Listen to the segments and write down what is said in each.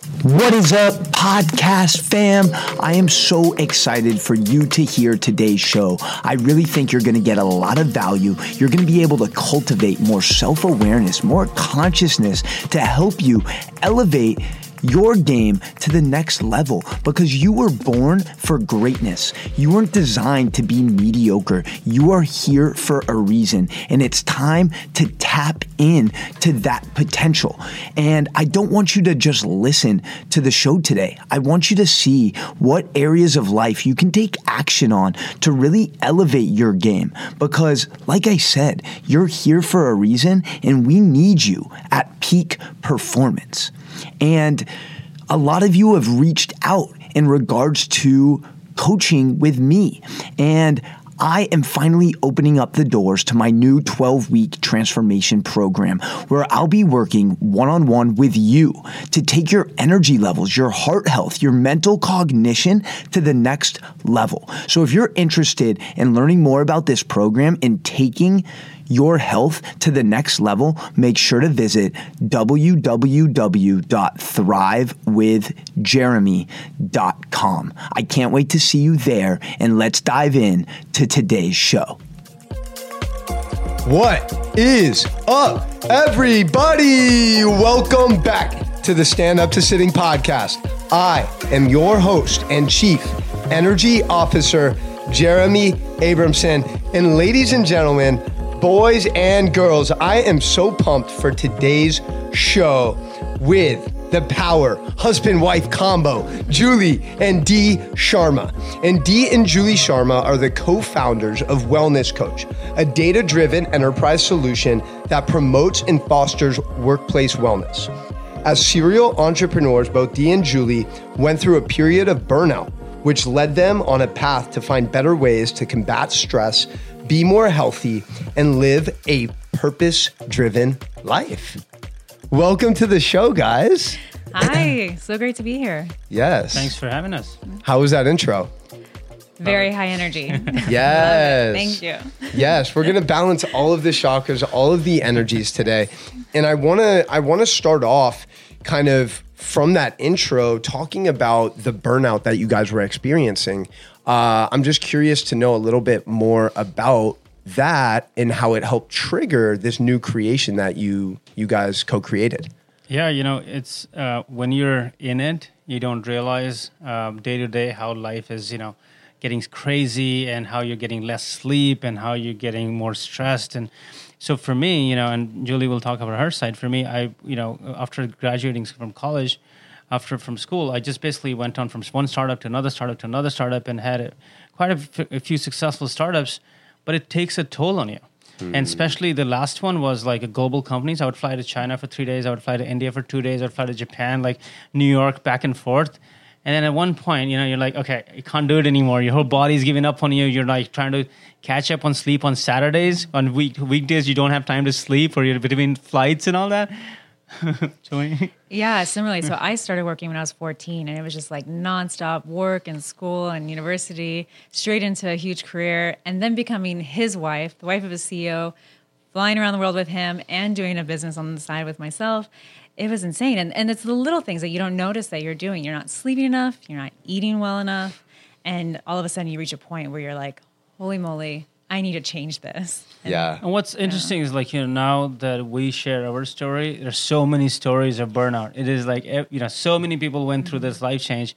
What is up, podcast fam? I am so excited for you to hear today's show. I really think you're going to get a lot of value. You're going to be able to cultivate more self awareness, more consciousness to help you elevate your game to the next level because you were born for greatness. You weren't designed to be mediocre. You are here for a reason, and it's time to tap in to that potential. And I don't want you to just listen to the show today. I want you to see what areas of life you can take action on to really elevate your game because, like I said, you're here for a reason, and we need you at peak performance. And a lot of you have reached out in regards to coaching with me. And I am finally opening up the doors to my new 12 week transformation program where I'll be working one on one with you to take your energy levels, your heart health, your mental cognition to the next level. So if you're interested in learning more about this program and taking your health to the next level, make sure to visit www.thrivewithjeremy.com. I can't wait to see you there, and let's dive in to today's show. What is up, everybody? Welcome back to the Stand Up to Sitting podcast. I am your host and chief energy officer, Jeremy Abramson. And ladies and gentlemen, boys and girls, I am so pumped for today's show with the power husband wife combo, Julie and Dee Sharma. And Dee and Julie Sharma are the co founders of Wellness Coach, a data driven enterprise solution that promotes and fosters workplace wellness. As serial entrepreneurs, both Dee and Julie went through a period of burnout, which led them on a path to find better ways to combat stress, be more healthy, and live a purpose driven life. Welcome to the show, guys. Hi, so great to be here. Yes. Thanks for having us. How was that intro? Very high energy. Yes. Thank you. yes, we're gonna balance all of the chakras, all of the energies today, and I wanna I wanna start off kind of from that intro talking about the burnout that you guys were experiencing. Uh, I'm just curious to know a little bit more about that and how it helped trigger this new creation that you you guys co-created. Yeah, you know, it's uh, when you're in it, you don't realize um, day to day how life is, you know, getting crazy and how you're getting less sleep and how you're getting more stressed. And so for me, you know, and Julie will talk about her side. For me, I, you know, after graduating from college, after from school, I just basically went on from one startup to another startup to another startup and had a, quite a, f- a few successful startups. But it takes a toll on you. And hmm. especially the last one was like a global companies. I would fly to China for three days. I would fly to India for two days. I would fly to Japan, like New York, back and forth. And then at one point, you know, you're like, okay, you can't do it anymore. Your whole body's giving up on you. You're like trying to catch up on sleep on Saturdays. On week weekdays, you don't have time to sleep, or you're between flights and all that. Yeah, similarly. So I started working when I was 14, and it was just like nonstop work and school and university, straight into a huge career, and then becoming his wife, the wife of a CEO, flying around the world with him, and doing a business on the side with myself. It was insane. And, and it's the little things that you don't notice that you're doing. You're not sleeping enough, you're not eating well enough. And all of a sudden, you reach a point where you're like, holy moly, I need to change this. And Yeah. And what's interesting is like you know now that we share our story, there's so many stories of burnout. It is like you know so many people went through this life change,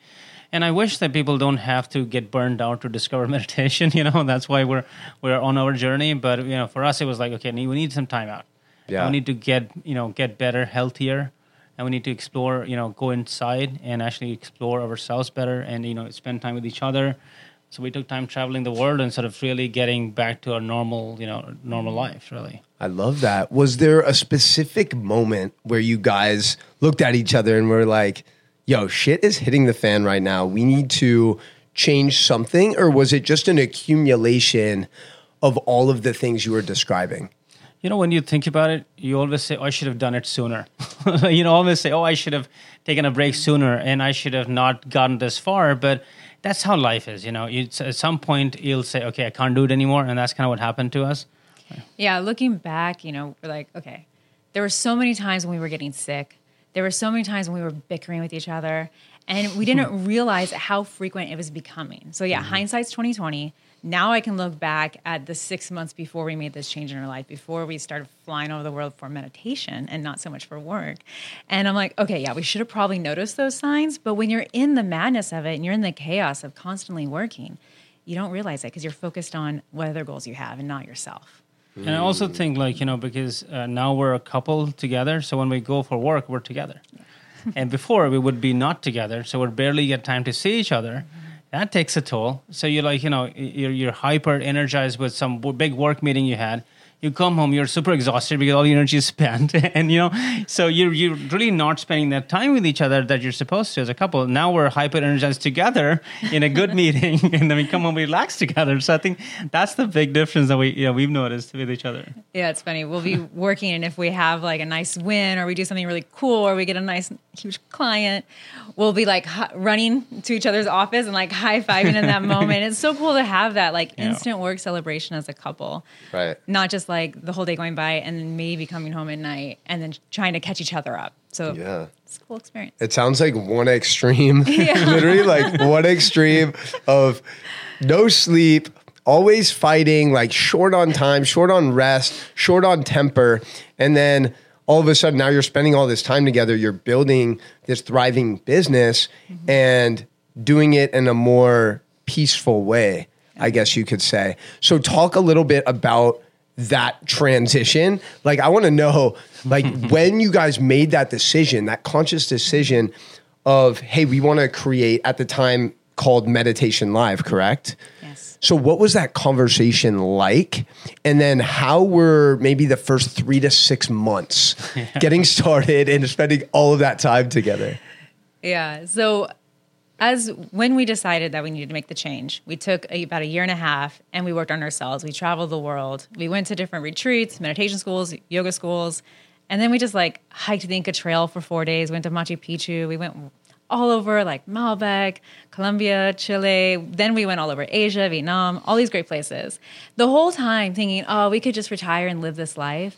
and I wish that people don't have to get burned out to discover meditation. You know that's why we're we're on our journey. But you know for us it was like okay, we need some time out. Yeah. we need to get you know get better, healthier, and we need to explore. You know, go inside and actually explore ourselves better, and you know spend time with each other. So we took time traveling the world and sort of really getting back to our normal, you know, normal life, really. I love that. Was there a specific moment where you guys looked at each other and were like, yo, shit is hitting the fan right now. We need to change something? Or was it just an accumulation of all of the things you were describing? You know, when you think about it, you always say, oh, I should have done it sooner. you know, always say, oh, I should have taken a break sooner and I should have not gotten this far. But that's how life is. You know, you, at some point, you'll say, okay, I can't do it anymore. And that's kind of what happened to us. Yeah, looking back, you know, we're like, okay, there were so many times when we were getting sick there were so many times when we were bickering with each other and we didn't realize how frequent it was becoming. So yeah, mm-hmm. hindsight's 2020. Now I can look back at the six months before we made this change in our life, before we started flying over the world for meditation and not so much for work. And I'm like, okay, yeah, we should have probably noticed those signs. But when you're in the madness of it and you're in the chaos of constantly working, you don't realize it because you're focused on what other goals you have and not yourself. And I also think, like, you know, because uh, now we're a couple together. So when we go for work, we're together. and before, we would be not together. So we'd barely get time to see each other. That takes a toll. So you're like, you know, you're, you're hyper energized with some big work meeting you had. You come home, you're super exhausted because all the energy is spent, and you know, so you're you're really not spending that time with each other that you're supposed to as a couple. Now we're hyper energized together in a good meeting, and then we come home, we relax together. So I think that's the big difference that we yeah we've noticed with each other. Yeah, it's funny. We'll be working, and if we have like a nice win, or we do something really cool, or we get a nice huge client, we'll be like hu- running to each other's office and like high fiving in that moment. It's so cool to have that like Yeah. instant work celebration as a couple, Right. not just like the whole day going by and then maybe coming home at night and then trying to catch each other up. So Yeah. it's a cool experience. It sounds like one extreme, literally like one extreme of no sleep, always fighting, like short on time, short on rest, short on temper. And then all of a sudden, now you're spending all this time together. You're building this thriving business mm-hmm. and doing it in a more peaceful way, I guess you could say. So, talk a little bit about that transition like i want to know like when you guys made that decision that conscious decision of hey we want to create at the time called meditation live correct Yes. so what was that conversation like and then how were maybe the first three to six months getting started and spending all of that time together Yeah. So, as when we decided that we needed to make the change, we took a, about a year and a half and we worked on ourselves. We traveled the world. We went to different retreats, meditation schools, yoga schools, and then we just like hiked the Inca Trail for four days. Went to Machu Picchu. We went all over like Malbec, Colombia, Chile. Then we went all over Asia, Vietnam, all these great places. The whole time thinking, oh, we could just retire and live this life.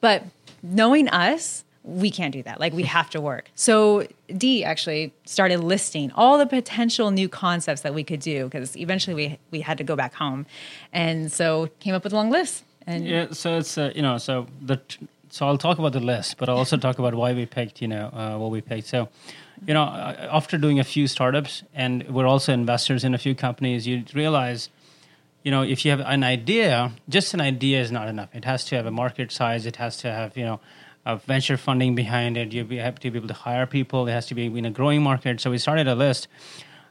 But knowing us, we can't do that. Like we have to work. So Dee actually started listing all the potential new concepts that we could do because eventually we we had to go back home, and so came up with long list. And Yeah, so it's uh, you know, so the so I'll talk about the list, but I'll also talk about why we picked you know uh, what we picked. So, you know, uh, after doing a few startups, and we're also investors in a few companies, you realize, you know, if you have an idea, just an idea is not enough. It has to have a market size. It has to have you know. Uh, venture funding behind it. You have to be able to hire people. It has to be in a growing market. So we started a list.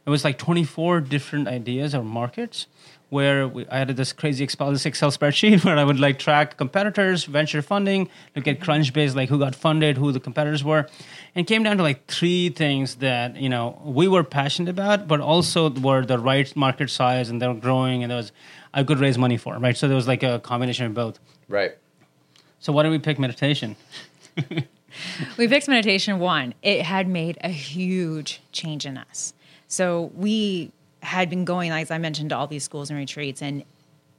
It was like 24 different ideas or markets where we, I had this crazy Excel, Excel spreadsheet where I would like track competitors, venture funding, look at Crunchbase, like who got funded, who the competitors were, and came down to like three things that you know we were passionate about, but also were the right market size and they were growing, and there was I could raise money for, right? So there was like a combination of both. right So why did we pick meditation? we picked meditation one it had made a huge change in us. So we had been going as i mentioned to all these schools and retreats and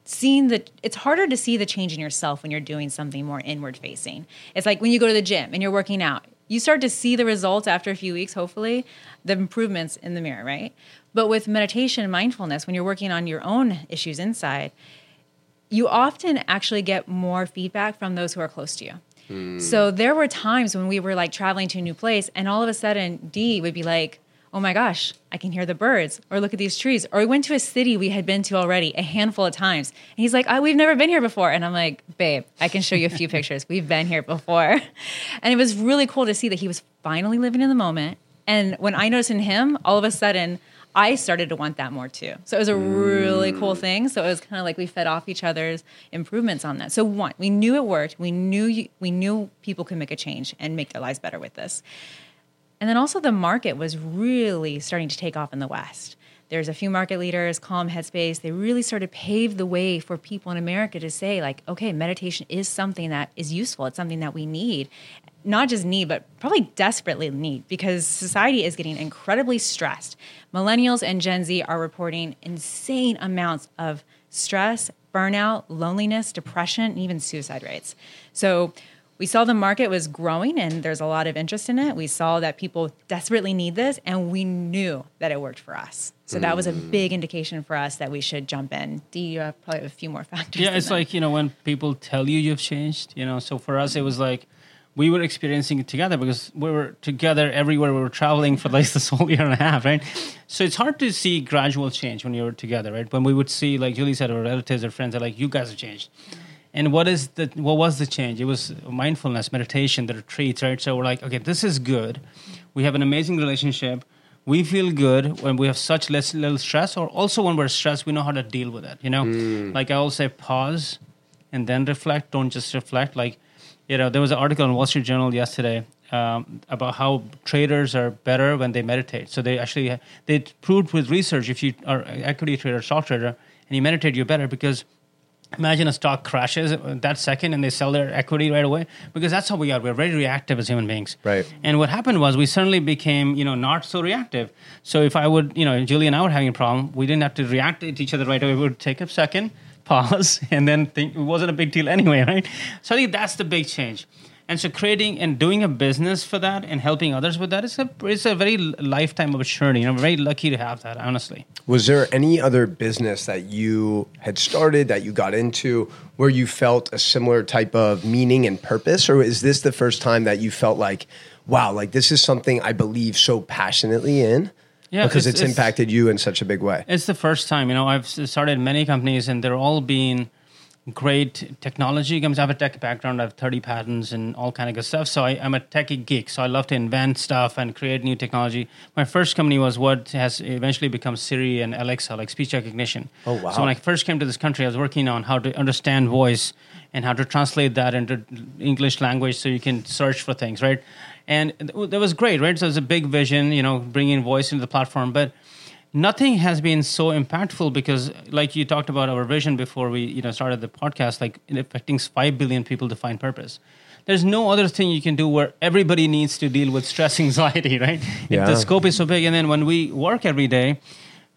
seeing that it's harder to see the change in yourself when you're doing something more inward facing. It's like when you go to the gym and you're working out you start to see the results after a few weeks hopefully the improvements in the mirror right? But with meditation and mindfulness when you're working on your own issues inside you often actually get more feedback from those who are close to you. So there were times when we were like traveling to a new place, and all of a sudden, Dee would be like, "Oh my gosh, I can hear the birds," or "Look at these trees," or we went to a city we had been to already a handful of times, and he's like, oh, "We've never been here before," and I'm like, "Babe, I can show you a few pictures. We've been here before," and it was really cool to see that he was finally living in the moment. And when I noticed in him, all of a sudden. I started to want that more too. So it was a really cool mm. thing. So it was kind of like we fed off each other's improvements on that. So one, we knew it worked. We knew you, we knew people could make a change and make their lives better with this. And then also the market was really starting to take off in the West. There's a few market leaders, Calm Headspace. They really sort of paved the way for people in America to say, like, okay, meditation is something that is useful. It's something that we need, not just need, but probably desperately need because society is getting incredibly stressed. Millennials and Gen Z are reporting insane amounts of stress, burnout, loneliness, depression, and even suicide rates. So we saw the market was growing and there's a lot of interest in it. We saw that people desperately need this and we knew that it worked for us. So that was a hmm. big indication for us that we should jump in. Dee, you have probably a few more factors. Yeah, it's that. like, you know, when people tell you you've changed, you know, so for us, it was like we were experiencing it together because we were together everywhere we were traveling for like this whole year and a half, right? So it's hard to see gradual change when you're together, right? When we would see, like Julie said, our relatives or friends are like, you guys have changed. And what is the what was the change? It was mindfulness, meditation, the retreats, right? So we're like, okay, this is good. We have an amazing relationship. We feel good when we have such less little stress, or also when we're stressed, we know how to deal with it. You know, mm. like I always say, pause and then reflect. Don't just reflect. Like, you know, there was an article in Wall Street Journal yesterday um, about how traders are better when they meditate. So they actually they proved with research if you are an equity trader, stock trader, and you meditate, you're better because imagine a stock crashes that second and they sell their equity right away because that's how we are we're very reactive as human beings Right. and what happened was we suddenly became you know not so reactive so if i would you know julie and i were having a problem we didn't have to react to each other right away we would take a second pause and then think it wasn't a big deal anyway right so i think that's the big change and so creating and doing a business for that and helping others with that is a, it's a very lifetime of a journey and i'm very lucky to have that honestly Was there any other business that you had started that you got into where you felt a similar type of meaning and purpose? Or is this the first time that you felt like, wow, like this is something I believe so passionately in? Yeah, because it's- it's, it's- impacted you in such a big way. It's the first time, you know, I've started many companies and they're all been great technology. I have a tech background. I have 30 patents and all kind of good stuff. So I, I'm a techie geek. So I love to invent stuff and create new technology. My first company was what has eventually become Siri and Alexa, like speech recognition. Oh, wow. So when I first came to this country, I was working on how to understand voice and how to translate that into English language so you can search for things, right? And that was great, right? So it was a big vision, you know, bringing voice into the platform. But nothing has been so impactful because like you talked about our vision before we you know started the podcast like it affecting 5 billion people to find purpose there's no other thing you can do where everybody needs to deal with stress anxiety right Yeah. the scope is so big and then when we work every day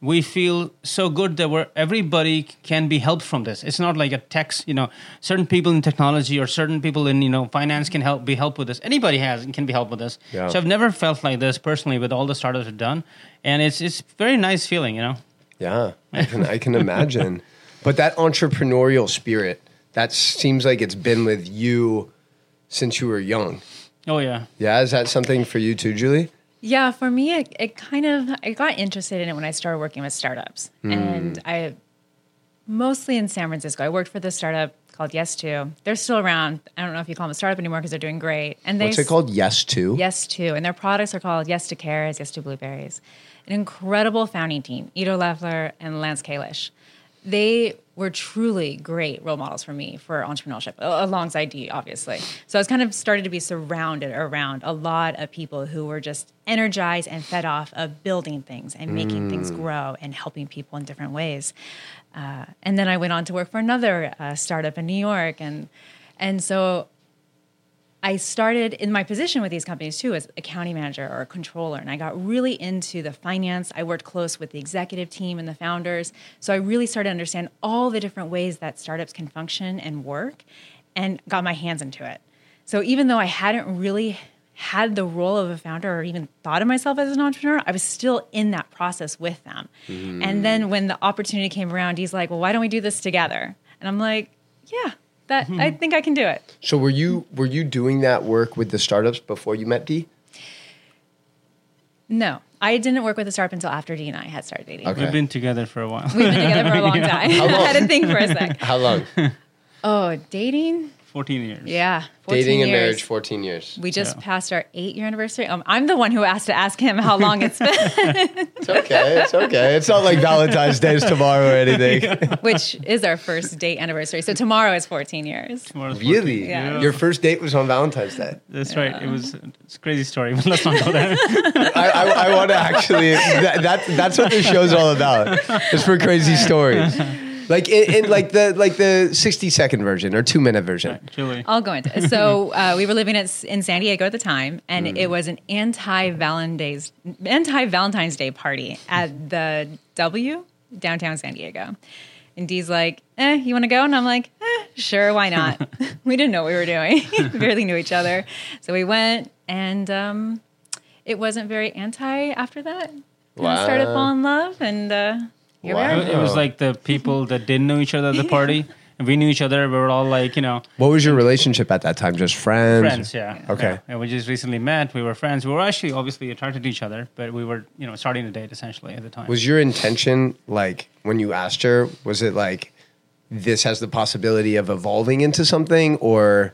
we feel so good that we're everybody can be helped from this it's not like a text you know certain people in technology or certain people in you know finance can help be helped with this anybody has can be helped with this Yeah. so i've never felt like this personally with all the startups i've done and it's it's very nice feeling you know Yeah, I can, I can imagine. But that entrepreneurial spirit, that seems like it's been with you since you were young. oh yeah Yeah, is that something for you too, Julie? Yeah, for me, it, it kind of I got interested in it when I started working with startups, hmm. and I mostly in San Francisco. I worked for this startup called Yes To. They're still around. I don't know if you call them a startup anymore because they're doing great. And they What's it called? Yes to. Yes to, and their products are called Yes to Carrots, Yes to Blueberries. An incredible founding team, Ido Leffler and Lance Kalish. They were truly great role models for me for entrepreneurship, alongside Dee, obviously. So I was kind of started to be surrounded around a lot of people who were just energized and fed off of building things and making things grow and helping people in different ways. Uh, and then I went on to work for another uh, startup in New York, and and so I started in my position with these companies too as accounting manager or a controller, and I got really into the finance. I worked close with the executive team and the founders, so I really started to understand all the different ways that startups can function and work, and got my hands into it. So even though I hadn't really had the role of a founder or even thought of myself as an entrepreneur, I was still in that process with them. And mm. then when the opportunity came around, he's like, "Well, why don't we do this together?" And I'm like, "Yeah, that I mm-hmm. think I can do it." So were you were you doing that work with the startups before you met Dee? No, I didn't work with a startup until after Dee and I had started dating. Okay. we've been together for a while We've been together for a long time. I had to think for a sec. How long? Oh, dating? 14 years Yeah. 14 Dating and years. marriage, fourteen years. We just Yeah. passed our eight year anniversary. Um, I'm the one who asked to ask him how long it's been, It's okay. It's okay. It's not like Valentine's Day is tomorrow or anything. which is our first date anniversary. So tomorrow is 14 years. Tomorrow's 14. Really? Yeah. Your first date was on Valentine's Day. that's right it was it's a crazy story but let's not go there I, I, I want to actually. That, that that's what this show's all about. It's for crazy stories. Like in, in like the like the sixty second version or two minute version. Julie I'll go into it. So uh, we were living at, in San Diego at the time, and it was an anti Valentine's anti Valentine's Day party at the W downtown San Diego. And Dee's like, eh, you want to go? And I'm like, eh, sure, why not? we didn't know what we were doing. barely knew each other. So we went and um, it wasn't very anti after that. Wow. We started falling in love and uh, here Wow. we It, are. it was like the people that didn't know each other at the party, and we knew each other. We were all like, you know, What was your relationship at that time? Just friends? friends. Yeah. Okay. Yeah. And we just recently met. We were friends. We were actually obviously attracted to each other, but we were, you know, starting to date essentially at the time. Was your intention like when you asked her? Was it like this has the possibility of evolving into something, or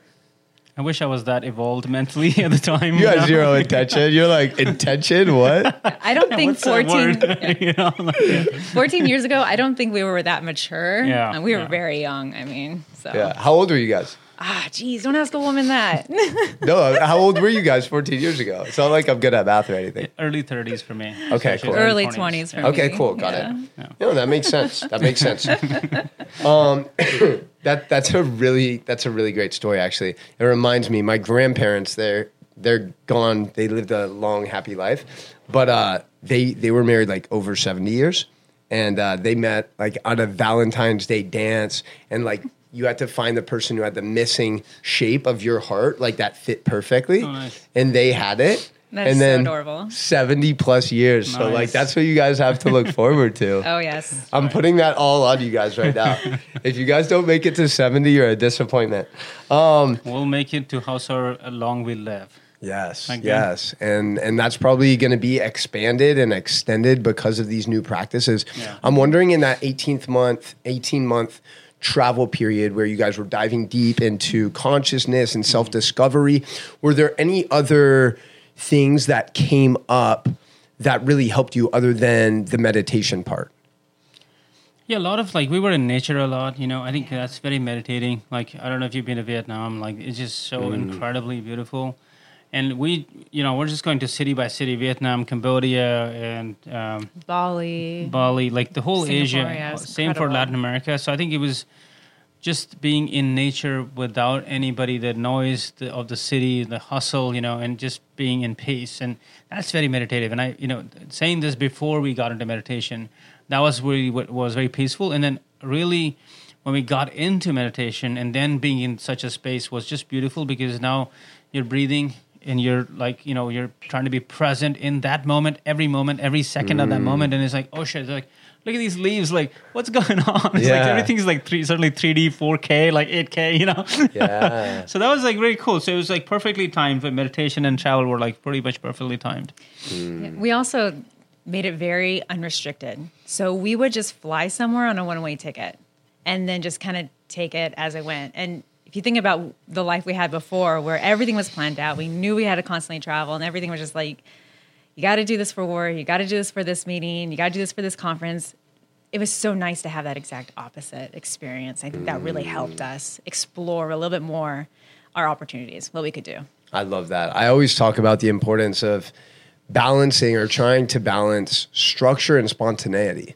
I wish I was that evolved mentally at the time. you had know? zero intention? You're like intention? What? I don't think 14, word? you know, like, yeah. 14 years ago, I don't think we were that mature. Yeah, And we were yeah. very young. I mean, so. Yeah. How old were you guys? Ah, geez, don't ask a woman that. No. How old were you guys 14 years ago? It's not like I'm good at math or anything. early 30s for me. Okay, Actually, cool. Early 20s for me. Okay, cool. Got Yeah. it. No, that makes sense. That makes sense. um, that that's a really that's a really great story. Actually, it reminds me. My grandparents they're they're gone. They lived a long, happy life, but uh, they they were married like over seventy years, and uh, they met like on a Valentine's Day dance, and like. You had to find the person who had the missing shape of your heart, like that fit perfectly, Oh, nice. and they had it. That is and so then adorable. 70 plus years. So, like, that's what you guys have to look forward to. Oh, yes. I'm putting that all on you guys right now. if you guys don't make it to 70, you're a disappointment. Um, We'll make it to however long we live. yes, Thank you. yes, and and that's probably going to be expanded and extended because of these new practices. Yeah. I'm wondering in that 18th month, 18 month travel period where you guys were diving deep into consciousness and self discovery, were there any other things that came up that really helped you other than the meditation part? Yeah, a lot of like we were in nature a lot. You know, I think that's very meditating. Like I don't know if you've been to Vietnam. Like it's just so Mm. incredibly beautiful. And we, you know, we're just going to city by city, Vietnam, Cambodia, and um, Bali. Bali, like the whole Singapore, Asia. yeah, Same for. Latin America. So I think it was just being in nature without anybody, the noise the, of the city, the hustle, you know, and just being in peace. And that's very meditative. And I, you know, saying this before we got into meditation, that was really what was very peaceful. And then really when we got into meditation and then being in such a space was just beautiful because now you're breathing and you're like you know you're trying to be present in that moment every moment every second of that mm. moment and it's like oh shit it's like look at these leaves like what's going on it's like Yeah. everything's like three certainly 3d 4k like 8k you know Yeah. so that was like very cool so it was like perfectly timed for meditation and travel were like pretty much perfectly timed mm. We also made it very unrestricted. So we would just fly somewhere on a one way ticket and then just kind of take it as it went. And if you think about the life we had before, where everything was planned out, we knew we had to constantly travel and everything was just like, you got to do this for work, you got to do this for this meeting, you got to do this for this conference. It was so nice to have that exact opposite experience. I think that really helped us explore a little bit more our opportunities, what we could do. I love that. I always talk about the importance of balancing or trying to balance structure and spontaneity.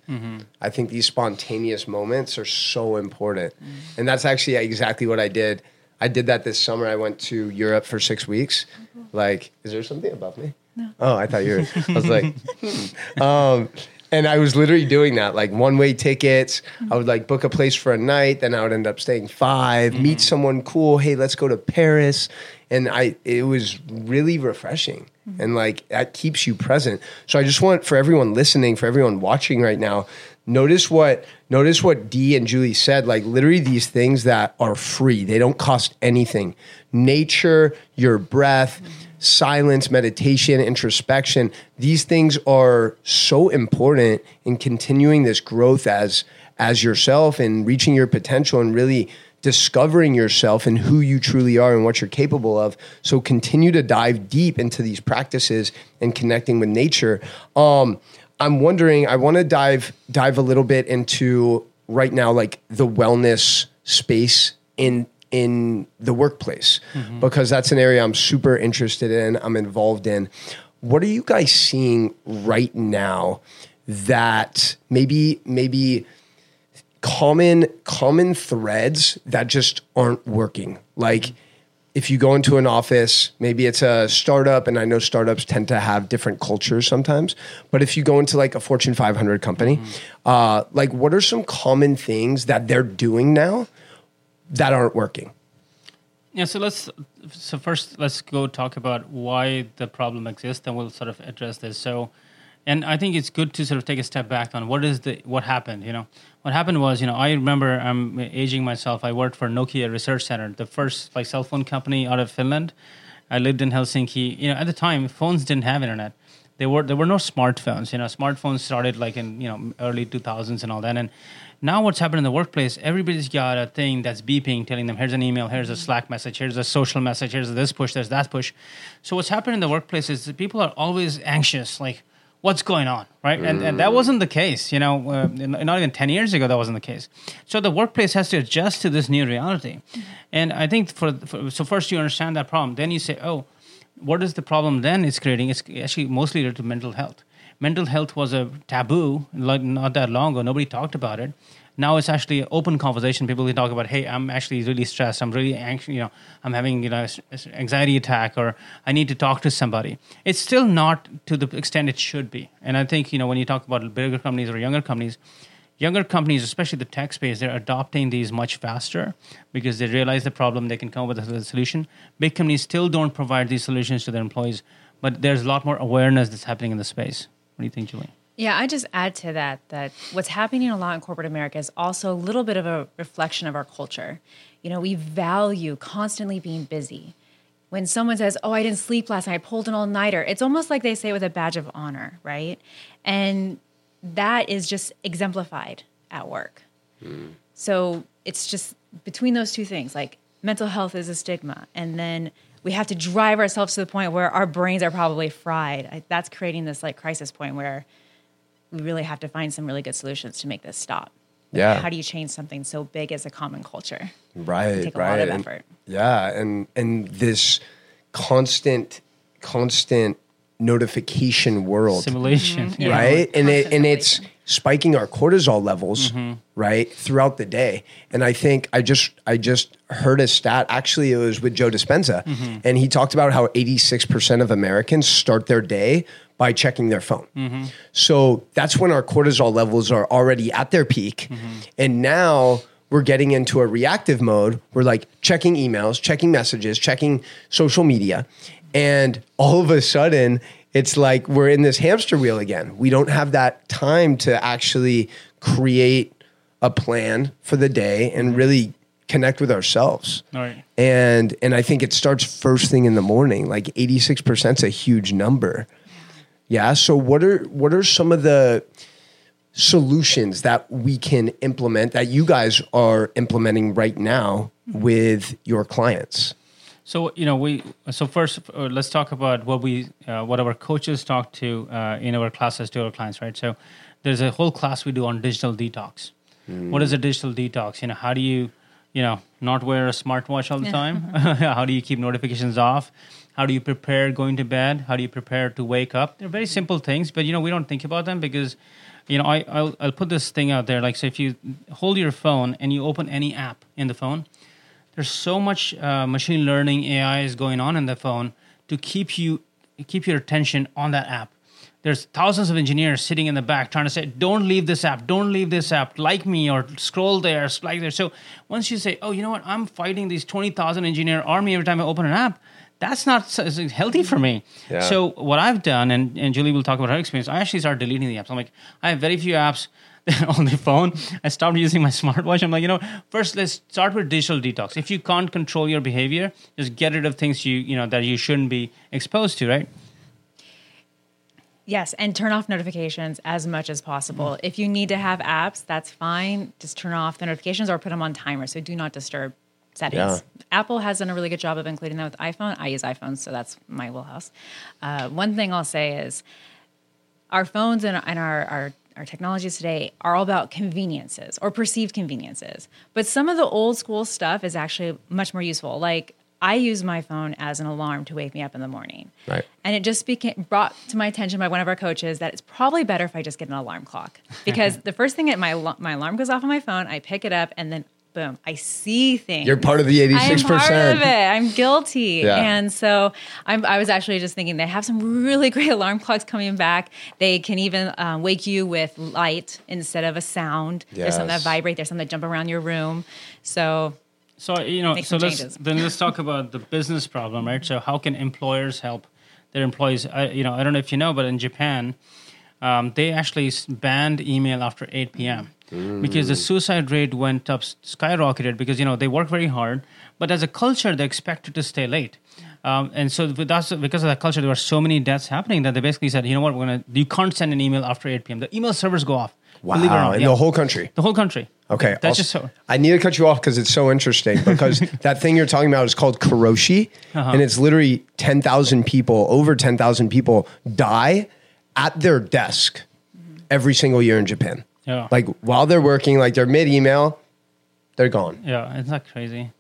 I think these spontaneous moments are so important. And that's actually exactly what I did. I did that this summer. I went to Europe for six weeks. Like, is there something above me? No. Oh, I thought you were. I was like, hmm. um, and I was literally doing that, like one way tickets. I would like book a place for a night, then I would end up staying 5 meet someone cool. Hey, let's go to Paris. And I, it was really refreshing, and like that keeps you present. So I just want for everyone listening, for everyone watching right now, notice what notice what Dee and Julie said. Like literally these things that are free, they don't cost anything. Nature, your breath silence, meditation, introspection, these things are so important in continuing this growth as as yourself and reaching your potential and really discovering yourself and who you truly are and what you're capable of. So continue to dive deep into these practices and connecting with nature. Um, I'm wondering, I want to dive dive a little bit into right now, like the wellness space in in the workplace because that's an area I'm super interested in. I'm involved in. What are you guys seeing right now that maybe maybe common common threads that just aren't working? Like if you go into an office, maybe it's a startup, and I know startups tend to have different cultures sometimes. But if you go into like a Fortune 500 company, mm-hmm. uh, like what are some common things that they're doing now that aren't working? Yeah, so let's so first let's go talk about why the problem exists, and we'll sort of address this. So, and I think it's good to sort of take a step back on what is the what happened. You know, what happened was, you know, I remember I'm aging myself. I worked for Nokia Research Center, the first like cell phone company out of Finland. I lived in Helsinki. You know, at the time, phones didn't have internet. There were there were no smartphones. You know, smartphones started like in you know early 2000s and all that, and now, what's happened in the workplace, everybody's got a thing that's beeping, telling them, here's an email, here's a Slack message, here's a social message, here's this push, there's that push. So, what's happened in the workplace is people are always anxious, like, what's going on, right? And, and that wasn't the case, you know, uh, not even 10 years ago, that wasn't the case. So, the workplace has to adjust to this new reality. And I think for, for so, first you understand that problem, then you say, oh, what is the problem then it's creating? It's actually mostly related to mental health mental health was a taboo like not that long ago. Nobody talked about it. Now it's actually an open conversation. People can talk about, hey, I'm actually really stressed. I'm really anxious. You know, I'm having you know anxiety attack, or I need to talk to somebody. It's still not to the extent it should be. And I think you know when you talk about bigger companies or younger companies, younger companies, especially the tech space, they're adopting these much faster because they realize the problem, they can come up with a solution. Big companies still don't provide these solutions to their employees, but there's a lot more awareness that's happening in the space. What do you think, Julie? Yeah, I just add to that that what's happening a lot in corporate America is also a little bit of a reflection of our culture. You know, we value constantly being busy. When someone says, "Oh, I didn't sleep last night. I pulled an all-nighter," it's almost like they say it with a badge of honor, right? And that is just exemplified at work. Mm. So it's just between those two things, like mental health is a stigma, and then we have to drive ourselves to the point where our brains are probably fried. I, that's creating this like crisis point where we really have to find some really good solutions to make this stop. Yeah. How do you change something so big as a common culture? Right. take a right. lot of and, effort. yeah, and and this constant, constant notification world simulation, mm-hmm. right? And it and it's spiking our cortisol levels mm-hmm. right throughout the day and i think i just i just heard a stat actually it was with joe dispenza mm-hmm. and he talked about how 86% of americans start their day by checking their phone mm-hmm. so that's when our cortisol levels are already at their peak mm-hmm. and now we're getting into a reactive mode we're like checking emails checking messages checking social media and all of a sudden it's like we're in this hamster wheel again. We don't have that time to actually create a plan for the day and really connect with ourselves. Right. And and I think it starts first thing in the morning. Like 86% is a huge number. Yeah, so what are what are some of the solutions that we can implement that you guys are implementing right now with your clients? So you know we so first uh, let's talk about what we uh, what our coaches talk to uh, in our classes to our clients, right? So there's a whole class we do on digital detox. Mm. What is a digital detox? You know, how do you you know not wear a smartwatch all the yeah. time? how do you keep notifications off? How do you prepare going to bed? How do you prepare to wake up? They're very simple things, but you know we don't think about them because you know I I'll, I'll put this thing out there like so if you hold your phone and you open any app in the phone there's so much uh, machine learning AI is going on in the phone to keep you keep your attention on that app. There's thousands of engineers sitting in the back trying to say, "Don't leave this app. Don't leave this app. Like me or scroll there, like there." So once you say, "Oh, you know what? I'm fighting these twenty thousand engineer army every time I open an app," that's not healthy for me. Yeah. So what I've done, and, and Julie will talk about her experience. I actually started deleting the apps. I'm like, I have very few apps on the phone. I stopped using my smartwatch. I'm like, you know, first let's start with digital detox. If you can't control your behavior, just get rid of things you you know that you shouldn't be exposed to, right? Yes, and turn off notifications as much as possible. Mm. If you need to have apps, that's fine. Just turn off the notifications or put them on timer. So do not disturb settings. Yeah. Apple has done a really good job of including that with iPhone. I use iPhones, so that's my wheelhouse. Uh, one thing I'll say is our phones and, and our, our our technologies today are all about conveniences or perceived conveniences. But some of the old school stuff is actually much more useful. Like I use my phone as an alarm to wake me up in the morning. Right. And it just became brought to my attention by one of our coaches that it's probably better if I just get an alarm clock because the first thing that my my alarm goes off on my phone, I pick it up and then boom, I see things. You're part of the 86%. I'm part of it. I'm guilty. Yeah. And so I'm, I was actually just thinking they have some really great alarm clocks coming back. They can even um, wake you with light instead of a sound. There's some that vibrate. There's some that jump around your room. So So you know, so let's changes. then let's talk about the business problem, right? So how can employers help their employees? I, you know, I don't know if you know, but in Japan, um, they actually banned email after 8 p.m. because the suicide rate went up, skyrocketed because you know they work very hard, but as a culture they expected to stay late. Um, and so us, because of that culture, there were so many deaths happening that they basically said, you know what, we're gonna you can't send an email after 8 p.m. The email servers go off. Believe it or Wow. not, In yeah. the whole country. the whole country. Okay. that's I'll- just so. I need to cut you off because it's so interesting because that thing you're talking about is called karoshi Uh-huh. and it's literally 10,000 people, over 10,000 people die at their desk every single year in Japan. Yeah. Like while they're working, like they're mid email, they're gone. Yeah, it's not crazy.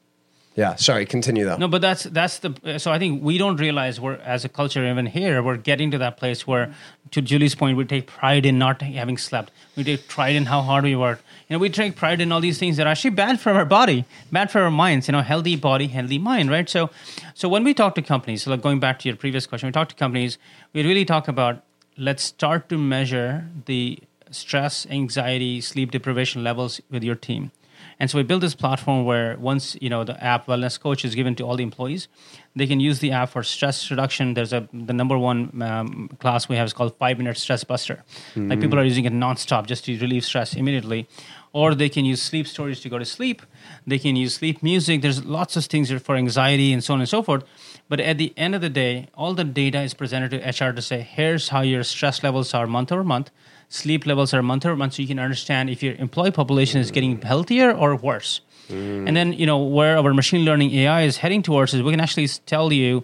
Yeah. Sorry. Continue though. No, but that's that's the so I think we don't realize we're as a culture even here we're getting to that place where to Julie's point we take pride in not having slept. We take pride in how hard we work. You know, we take pride in all these things that are actually bad for our body, bad for our minds. You know, healthy body, healthy mind, right? So, so when we talk to companies, so like going back to your previous question, we talk to companies. We really talk about let's start to measure the stress, anxiety, sleep deprivation levels with your team. And so we built this platform where once you know the app Wellness Coach is given to all the employees, they can use the app for stress reduction. There's a the number one um, class we have is called Five Minute Stress Buster. Like people are using it nonstop just to relieve stress immediately, or they can use sleep stories to go to sleep. They can use sleep music. There's lots of things for anxiety and so on and so forth. But at the end of the day, all the data is presented to HR to say, here's how your stress levels are month over month sleep levels are month over month so you can understand if your employee population is getting healthier or worse. Mm. And then you know where our machine learning ai is heading towards is we can actually tell you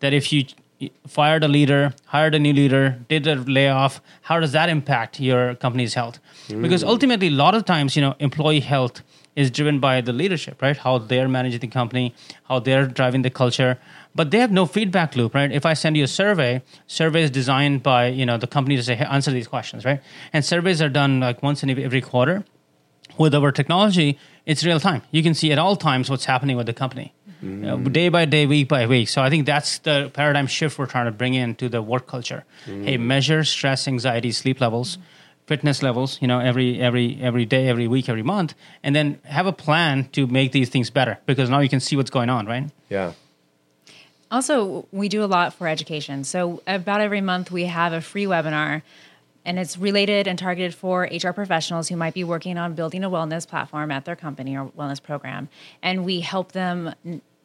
that if you fired a leader hired a new leader did a layoff how does that impact your company's health? Mm. Because ultimately a lot of times you know employee health is driven by the leadership right? How they're managing the company how they're driving the culture but they have no feedback loop right? If i send you a survey survey is designed by you know the company to say hey, answer these questions right? And surveys are done like once in every- quarter. With our technology it's real time. You can see at all times what's happening with the company. Uh, day by day week by week. So i think that's the paradigm shift we're trying to bring into the work culture. Hey measure stress anxiety sleep levels fitness levels you know every every every day every week every month and then have a plan to make these things better because now you can see what's going on right? Yeah. Also, we do a lot for education. So, about every month, we have a free webinar, and it's related and targeted for HR professionals who might be working on building a wellness platform at their company or wellness program. And we help them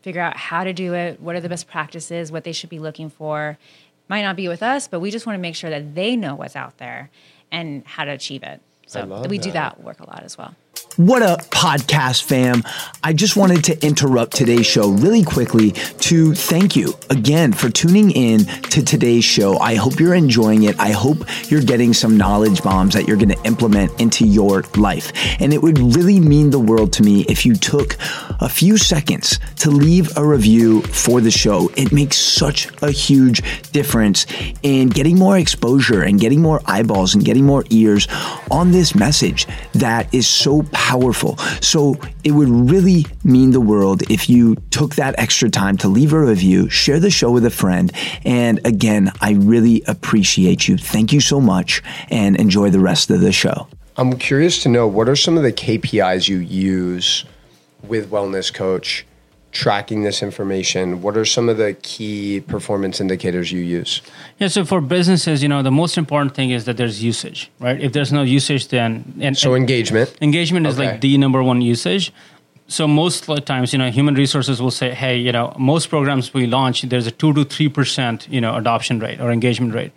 figure out how to do it, what are the best practices, what they should be looking for. Might not be with us, but we just want to make sure that they know what's out there and how to achieve it. So, we do that. that work a lot as well. What up, podcast fam? I just wanted to interrupt today's show really quickly to thank you again for tuning in to today's show. I hope you're enjoying it. I hope you're getting some knowledge bombs that you're going to implement into your life. And it would really mean the world to me if you took a few seconds to leave a review for the show. It makes such a huge difference in getting more exposure and getting more eyeballs and getting more ears on this message that is so powerful. So it would really mean the world if you took that extra time to leave a review, share the show with a friend. And again, I really appreciate you. Thank you so much and enjoy the rest of the show. I'm curious to know what are some of the KPIs you use with Wellness Coach tracking this information? What are some of the key performance indicators you use? Yeah, so for businesses, you know, the most important thing is that there's usage, right? If there's no usage, then and, So and engagement. engagement is Okay. like the number one usage. So most of the times, you know, human resources will say, "Hey, you know, most programs we launch, there's a two to three percent, you know, adoption rate or engagement rate.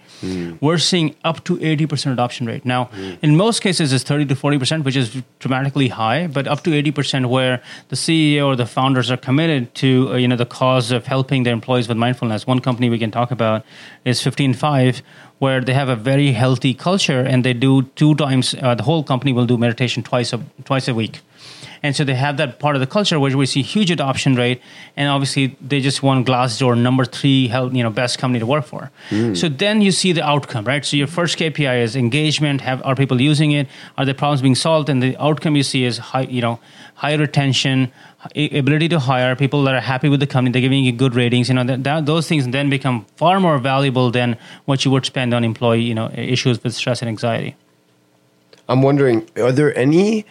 We're seeing up to eighty percent adoption rate. Now, in most cases, it's thirty to forty percent, which is dramatically high, but up to eighty percent, where the CEO or the founders are committed to, uh, you know, the cause of helping their employees with mindfulness. One company we can talk about is 15Five, where they have a very healthy culture and they do two times. Uh, the whole company will do meditation twice a twice a week and so they have that part of the culture where we see huge adoption rate, and obviously they just won Glassdoor number three health, you know, best company to work for. Hmm. So then you see the outcome, right? So your first KPI is engagement. Have are people using it? Are the problems being solved? And the outcome you see is high, you know, high retention, ability to hire people that are happy with the company. They're giving you good ratings. You know, that, that those things then become far more valuable than what you would spend on employee, you know, issues with stress and anxiety. I'm wondering, are there any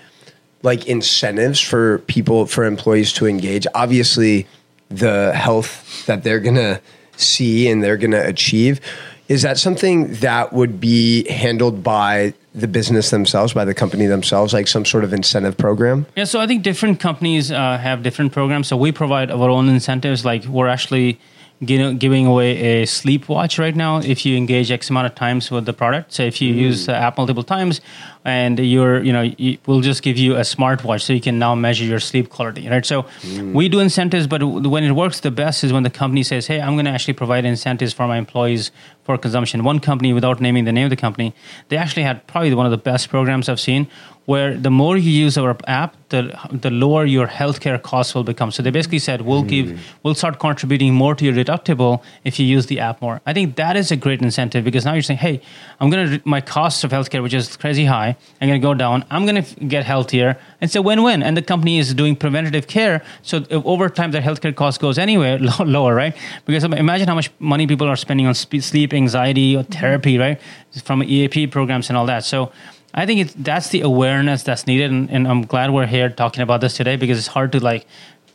like incentives for people for employees to engage? Obviously, the health that they're gonna see and they're gonna achieve is that something that would be handled by the business themselves, by the company themselves, like some sort of incentive program? Yeah, so I think different companies uh, have different programs. So we provide our own incentives. Like we're actually gi- giving away a sleep watch right now if you engage X amount of times with the product. So if you use the app multiple times, and you're, you know, you, we'll just give you a smartwatch so you can now measure your sleep quality, right? So mm. we do incentives, but when it works the best is when the company says, "Hey, I'm going to actually provide incentives for my employees for consumption." One company, without naming the name of the company, they actually had probably one of the best programs I've seen where the more you use our app, the the lower your healthcare costs will become. So they basically said we'll give mm. we'll start contributing more to your deductible if you use the app more. I think that is a great incentive because now you're saying, hey, I'm gonna my costs of healthcare, which is crazy high, I'm gonna go down. I'm gonna f- get healthier. It's a win-win, and the company is doing preventative care. So over time, their healthcare cost goes anywhere low, lower, right? Because imagine how much money people are spending on sleep, anxiety, or therapy, right? From EAP programs and all that. So I think that's the awareness that's needed, and, and I'm glad we're here talking about this today because it's hard to like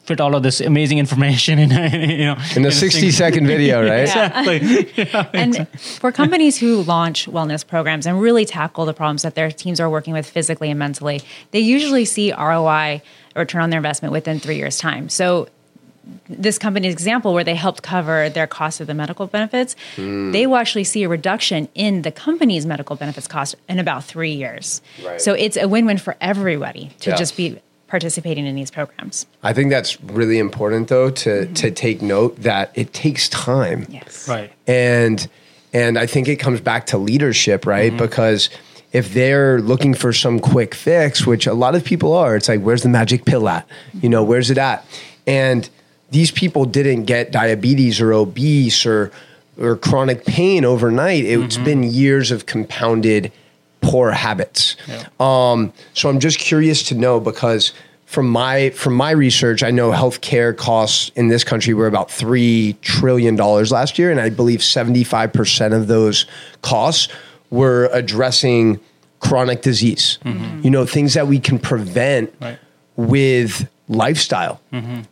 fit all of this amazing information in, a- you know In a a 60 single- second video, right? Exactly. and for companies who launch wellness programs and really tackle the problems that their teams are working with physically and mentally, they usually see ROI, return on their investment, within three years' time. So this company's example where they helped cover their cost of the medical benefits, hmm. they will actually see a reduction in the company's medical benefits cost in about three years. Right. So it's a win-win for everybody to Yeah. just be participating in these programs. I think that's really important though to mm-hmm. to take note that it takes time. Yes. right. and and I think it comes back to leadership, right? Mm-hmm. Because if they're looking for some quick fix, which a lot of people are, it's like, where's the magic pill at? Mm-hmm. You know, where's it at? And these people didn't get diabetes or obese or or chronic pain overnight. It's been years of compounded poor habits. Um, so I'm just curious to know because from my from my research, I know healthcare costs in this country were about three trillion dollars last year, and I believe 75 percent of those costs were addressing chronic disease. You know, things that we can prevent Right. with lifestyle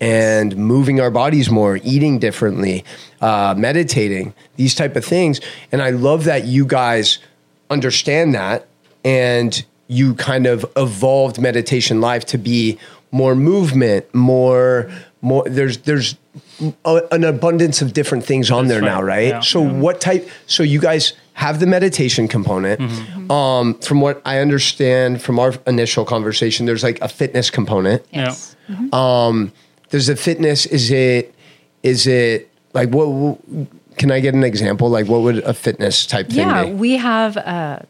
and moving our bodies more, eating differently, uh, meditating, these type of things. And I love that you guys understand that and you kind of evolved meditation life to be more movement, more more. There's there's a, an abundance of different things on That's there now, right. right? Yeah. So what type? So you guys have the meditation component. Mm-hmm. Um, from what I understand from our initial conversation, there's like a fitness component. Yes. Um, there's a fitness. Is it? Is it like what? Can I get an example? Like what would a fitness type thing Yeah, be? we have uh,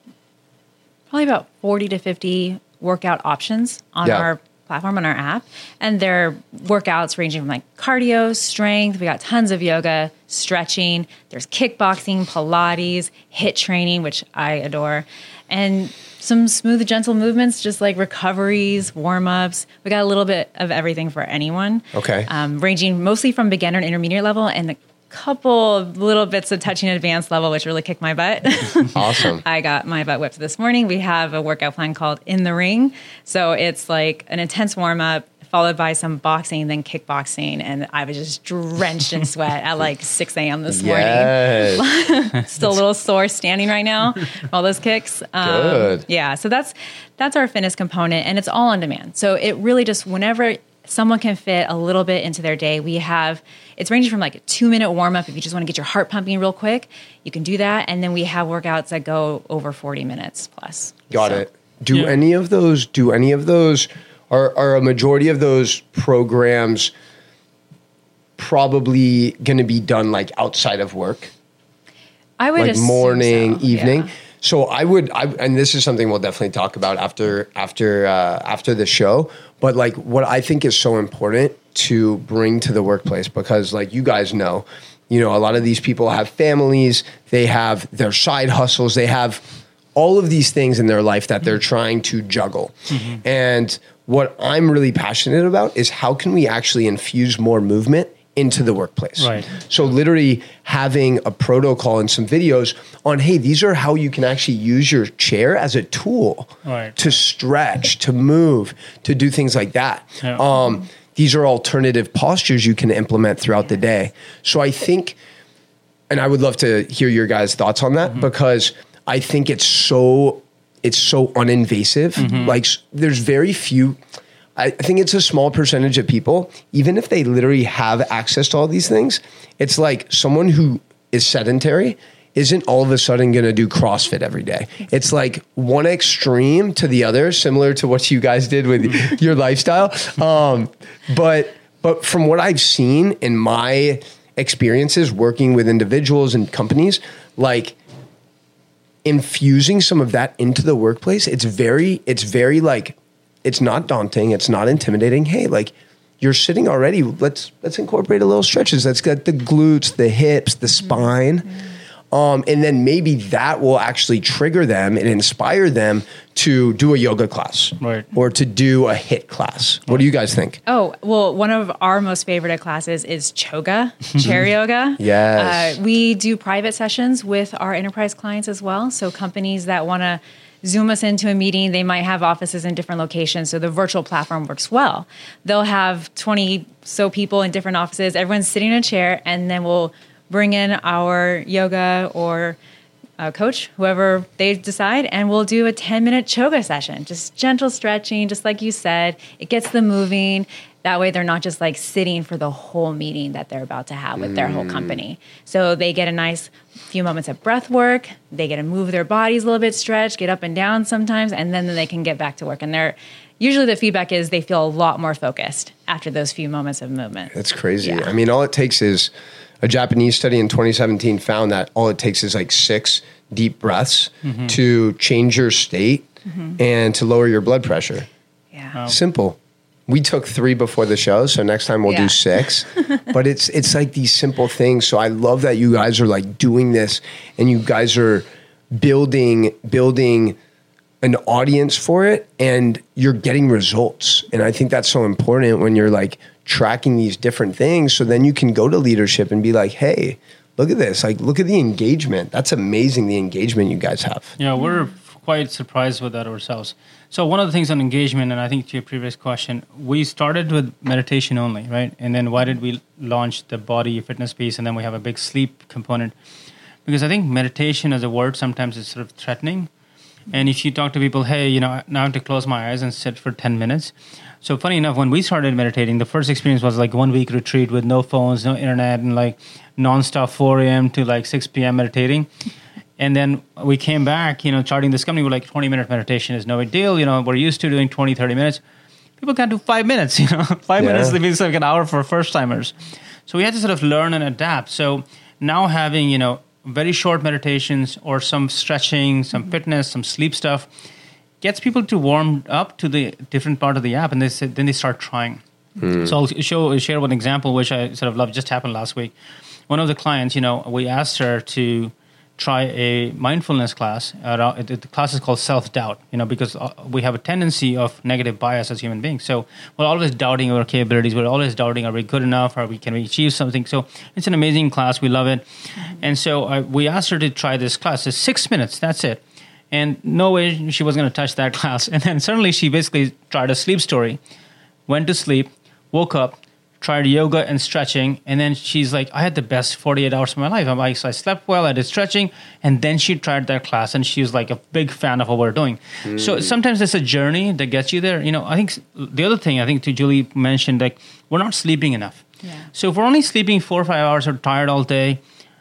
probably about 40 to 50 workout options on Yeah. our platform, on our app. And they're workouts ranging from like cardio, strength. We got tons of yoga, stretching. There's kickboxing, Pilates, HIIT training, which I adore. And some smooth, gentle movements, just like recoveries, warm ups. We got a little bit of everything for anyone. Okay. Um, ranging mostly from beginner and intermediate level and a couple little bits of touching advanced level, which really kicked my butt. Awesome. I got my butt whipped this morning. We have a workout plan called In the Ring. So it's like an intense warm up followed by some boxing, then kickboxing. And I was just drenched in sweat at like 6 a.m. this Yes. Still a little sore standing right now, all those kicks. Um, Good. Yeah. So that's that's our fitness component and it's all on demand. So it really just whenever someone can fit a little bit into their day, we have it's ranging from like a two minute warm up if you just want to get your heart pumping real quick, you can do that. And then we have workouts that go over 40 minutes plus. Got So- it. Do Yeah. any of those? Do any of those? Are are a majority of those programs probably going to be done like outside of work? I would like assume morning, so, evening. yeah. So I would, I, and this is something we'll definitely talk about after after uh, after the show. But like, what I think is so important to bring to the workplace because, like, you guys know, you know, a lot of these people have families, they have their side hustles, they have all of these things in their life that they're trying to juggle, and what I'm really passionate about is how can we actually infuse more movement into the workplace. Right. So literally having a protocol and some videos on hey, these are how you can actually use your chair as a tool Right. to stretch, to move, to do things like that. Yeah. Um, these are alternative postures you can implement throughout the day. So I think and I would love to hear your guys' thoughts on that because I think it's so it's so uninvasive. Like there's very few. I I think it's a small percentage of people, even if they literally have access to all these things, it's like someone who is sedentary isn't all of a sudden going to do CrossFit every day. It's like one extreme to the other, similar to what you guys did with your lifestyle. Um, but but from what I've seen in my experiences working with individuals and companies, like infusing some of that into the workplace, it's very, it's very like, it's not daunting. It's not intimidating. Hey, like you're sitting already. Let's let's incorporate a little stretches. Let's get the glutes, the hips, the spine. Um, and then maybe that will actually trigger them and inspire them to do a yoga class Right. or to do a HIIT class. What do you guys think? Oh, well, one of our most favorite classes is Choga, chair yoga. Yes. Uh, we do private sessions with our enterprise clients as well. So companies that want to Zoom us into a meeting, they might have offices in different locations. So the virtual platform works well. They'll have 20 so people in different offices. Everyone's sitting in a chair, and then we'll bring in our yoga or uh, coach, whoever they decide, and we'll do a 10 minute choga session. Just gentle stretching, just like you said. It gets them moving. That way, they're not just like sitting for the whole meeting that they're about to have with their whole mm. company. So they get a nice few moments of breath work. They get to move their bodies a little bit, stretch, get up and down sometimes, and then they can get back to work. And they're usually the feedback is they feel a lot more focused after those few moments of movement. That's crazy. Yeah. I mean, all it takes is a Japanese study in 2017 found that all it takes is like six deep breaths mm-hmm. to change your state mm-hmm. and to lower your blood pressure. Yeah. Simple. We took three before the show, so next time we'll Yeah. do six. but it's it's like these simple things. So I love that you guys are like doing this, and you guys are building building an audience for it, and you're getting results. And I think that's so important when you're like tracking these different things. So then you can go to leadership and be like, hey. Look at this. Like, look at the engagement. That's amazing, the engagement you guys have. Yeah, we're quite surprised with that ourselves. So one of the things on engagement, and I think to your previous question, we started with meditation only, right? And then why did we launch the body fitness piece, and then we have a big sleep component? Because I think meditation as a word sometimes is sort of threatening. And if you talk to people, hey, you know, now I have to close my eyes and sit for 10 minutes. So funny enough, when we started meditating, the first experience was like one week retreat with no phones, no internet, and like nonstop 4 a.m. to like 6 p.m. meditating. And then we came back, you know, starting this company, we're like 20 minute meditation is no big deal. You know, we're used to doing 20, 30 minutes. People can't do five minutes, you know, five Yeah. minutes means like an hour for first timers. So we had to sort of learn and adapt. So now having, you know, very short meditations or some stretching, some mm-hmm. fitness, some sleep stuff gets people to warm up to the different part of the app and they say, then they start trying. Hmm. So I'll show share one example which I sort of love just happened last week. One of the clients, you know, we asked her to try a mindfulness class. Uh, the class is called self doubt, you know, because uh, we have a tendency of negative bias as human beings. So we're always doubting our capabilities. We're always doubting, are we good enough? Are we can we achieve something? So it's an amazing class. We love it. And so uh, we asked her to try this class. It's six minutes. That's it. And no way she was going to touch that class. And then suddenly she basically tried a sleep story, went to sleep, woke up, tried yoga and stretching, and then she's like, I had the best 48 hours of my life. I'm like, so I slept well, I did stretching, and then she tried that class, and she was like a big fan of what we're doing. So hmm. sometimes it's a journey that gets you there. You know, I think the other thing I think to Julie mentioned, like, we're not sleeping enough. Yeah. So if we're only sleeping four or five hours or tired all day,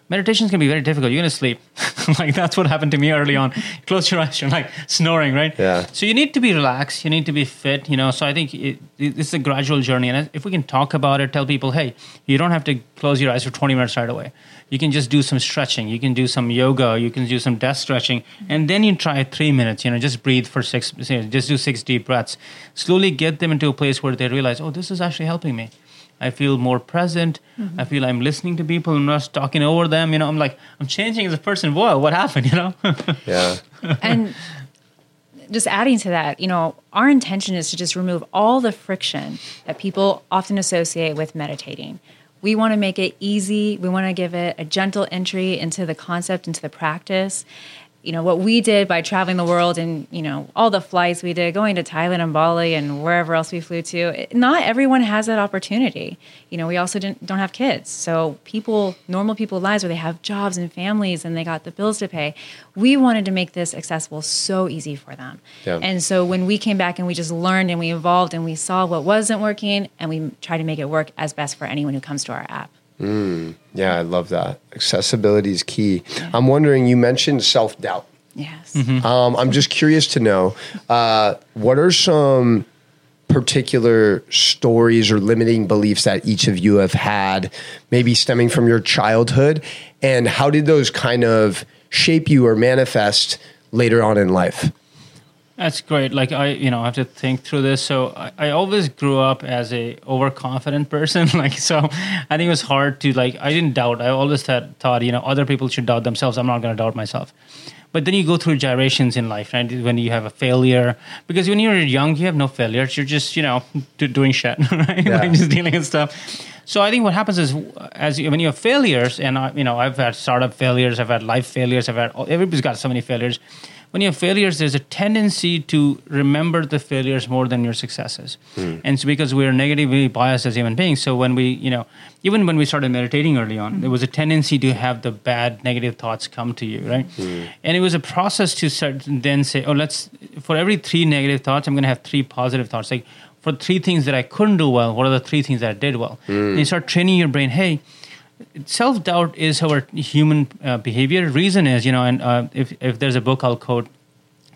meditations can be very difficult. You're gonna sleep. like that's what happened to me early on. Close your eyes, you're like snoring, right? Yeah. So you need to be relaxed. You need to be fit. You know. So I think it, it, it's a gradual journey, and if we can talk about it, tell people, hey, you don't have to close your eyes for 20 minutes right away. You can just do some stretching. You can do some yoga. You can do some desk stretching, and then you try three minutes. You know, just breathe for six. Just do six deep breaths. Slowly get them into a place where they realize, oh, this is actually helping me. I feel more present. Mm-hmm. I feel I'm listening to people. I'm not talking over them. You know, I'm like I'm changing as a person. Whoa, what happened? You know? yeah. And just adding to that, you know, our intention is to just remove all the friction that people often associate with meditating. We want to make it easy. We want to give it a gentle entry into the concept, into the practice you know what we did by traveling the world and you know all the flights we did going to thailand and bali and wherever else we flew to not everyone has that opportunity. You know we also don't have kids. So people normal people lives where they have jobs and families and they got the bills to pay we wanted to make this accessible so easy for them. Yeah. and so when we came back and we just learned and we evolved and we saw what wasn't working and we tried to make it work as best for anyone who comes to our app Mm, yeah, I love that. Accessibility is key. Yeah. I'm wondering, you mentioned self doubt. Yes. Mm-hmm. Um, I'm just curious to know uh, what are some particular stories or limiting beliefs that each of you have had, maybe stemming from your childhood, and how did those kind of shape you or manifest later on in life? That's great. Like I, you know, I have to think through this. So I, I, always grew up as a overconfident person. like so, I think it was hard to like. I didn't doubt. I always had, thought, you know, other people should doubt themselves. I'm not going to doubt myself. But then you go through gyrations in life, right? When you have a failure, because when you're young, you have no failures. You're just, you know, doing shit, right? Yeah. like just dealing with stuff. So I think what happens is, as you, when you have failures, and I, you know, I've had startup failures, I've had life failures, I've had everybody's got so many failures when you have failures, there's a tendency to remember the failures more than your successes. Mm. And so because we're negatively biased as human beings, so when we, you know, even when we started meditating early on, mm. there was a tendency to have the bad negative thoughts come to you, right? Mm. And it was a process to start then say, oh, let's, for every three negative thoughts, I'm going to have three positive thoughts. Like for three things that I couldn't do well, what are the three things that I did well? And you start training your brain, hey, self doubt is our human uh, behavior. Reason is, you know, and uh, if if there's a book I'll quote,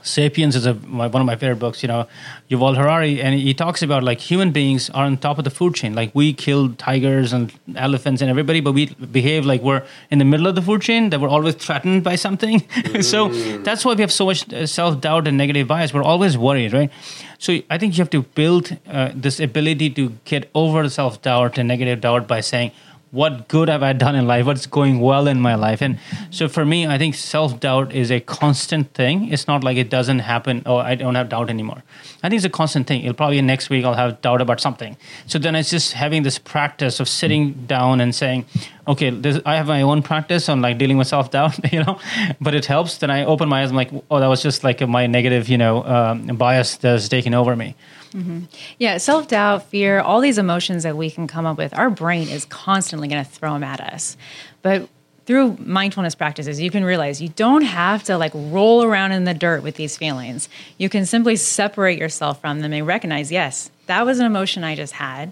*Sapiens* is a my, one of my favorite books. You know, Yuval Harari, and he talks about like human beings are on top of the food chain. Like we kill tigers and elephants and everybody, but we behave like we're in the middle of the food chain. That we're always threatened by something. so mm. that's why we have so much uh, self doubt and negative bias. We're always worried, right? So I think you have to build uh, this ability to get over self doubt and negative doubt by saying what good have I done in life? What's going well in my life? And so for me, I think self doubt is a constant thing. It's not like it doesn't happen. Oh, I don't have doubt anymore. I think it's a constant thing. It'll probably next week I'll have doubt about something. So then it's just having this practice of sitting down and saying, okay, this, I have my own practice on like dealing with self doubt, you know, but it helps. Then I open my eyes. I'm like, oh, that was just like my negative, you know, um, bias that's taking over me. Mm-hmm. Yeah, self doubt, fear, all these emotions that we can come up with, our brain is constantly going to throw them at us. But through mindfulness practices, you can realize you don't have to like roll around in the dirt with these feelings. You can simply separate yourself from them and recognize, yes, that was an emotion I just had.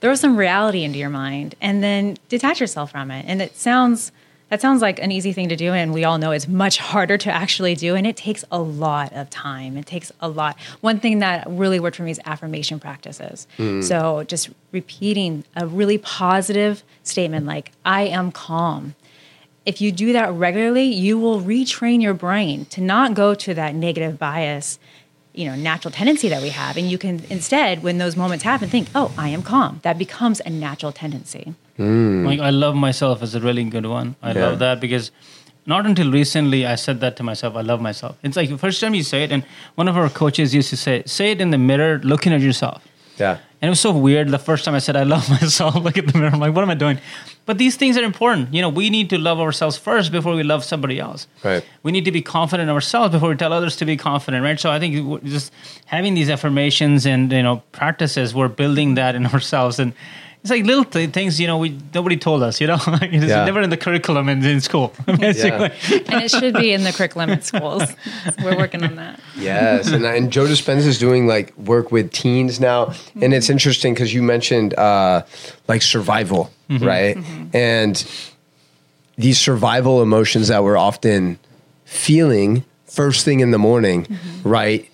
Throw some reality into your mind and then detach yourself from it. And it sounds that sounds like an easy thing to do, and we all know it's much harder to actually do, and it takes a lot of time. It takes a lot. One thing that really worked for me is affirmation practices. Mm. So just repeating a really positive statement like, I am calm. If you do that regularly, you will retrain your brain to not go to that negative bias you know natural tendency that we have and you can instead when those moments happen think oh i am calm that becomes a natural tendency Mm. Like I love myself is a really good one. I yeah. love that because not until recently I said that to myself. I love myself. It's like the first time you say it, and one of our coaches used to say, "Say it in the mirror, looking at yourself." Yeah. And it was so weird the first time I said I love myself. Look at the mirror. I'm like, what am I doing? But these things are important. You know, we need to love ourselves first before we love somebody else. Right. We need to be confident in ourselves before we tell others to be confident. Right. So I think just having these affirmations and you know practices, we're building that in ourselves and it's like little things you know we nobody told us you know it's yeah. never in the curriculum in, in school basically yeah. and it should be in the curriculum in schools we're working on that yes and, and joe dispenza is doing like work with teens now mm-hmm. and it's interesting because you mentioned uh, like survival mm-hmm. right mm-hmm. and these survival emotions that we're often feeling first thing in the morning, right?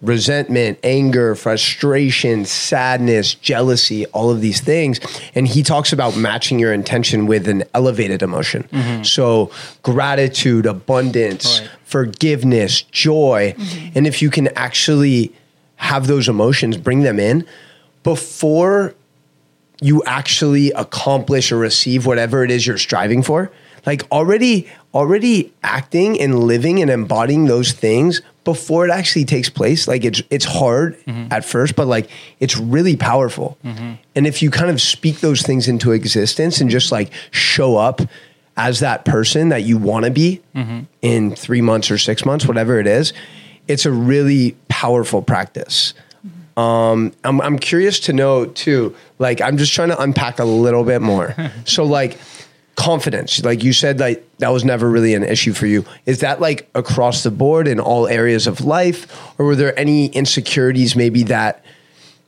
Resentment, anger, frustration, sadness, jealousy, all of these things. And he talks about matching your intention with an elevated emotion. Mm-hmm. So, gratitude, abundance, Right. forgiveness, joy. Mm-hmm. And if you can actually have those emotions, bring them in before you actually accomplish or receive whatever it is you're striving for like already already acting and living and embodying those things before it actually takes place like it's it's hard mm-hmm. at first but like it's really powerful. Mm-hmm. And if you kind of speak those things into existence and just like show up as that person that you want to be mm-hmm. in 3 months or 6 months whatever it is it's a really powerful practice. Um, I'm, I'm curious to know too. Like, I'm just trying to unpack a little bit more. so, like, confidence. Like you said, like that was never really an issue for you. Is that like across the board in all areas of life, or were there any insecurities maybe that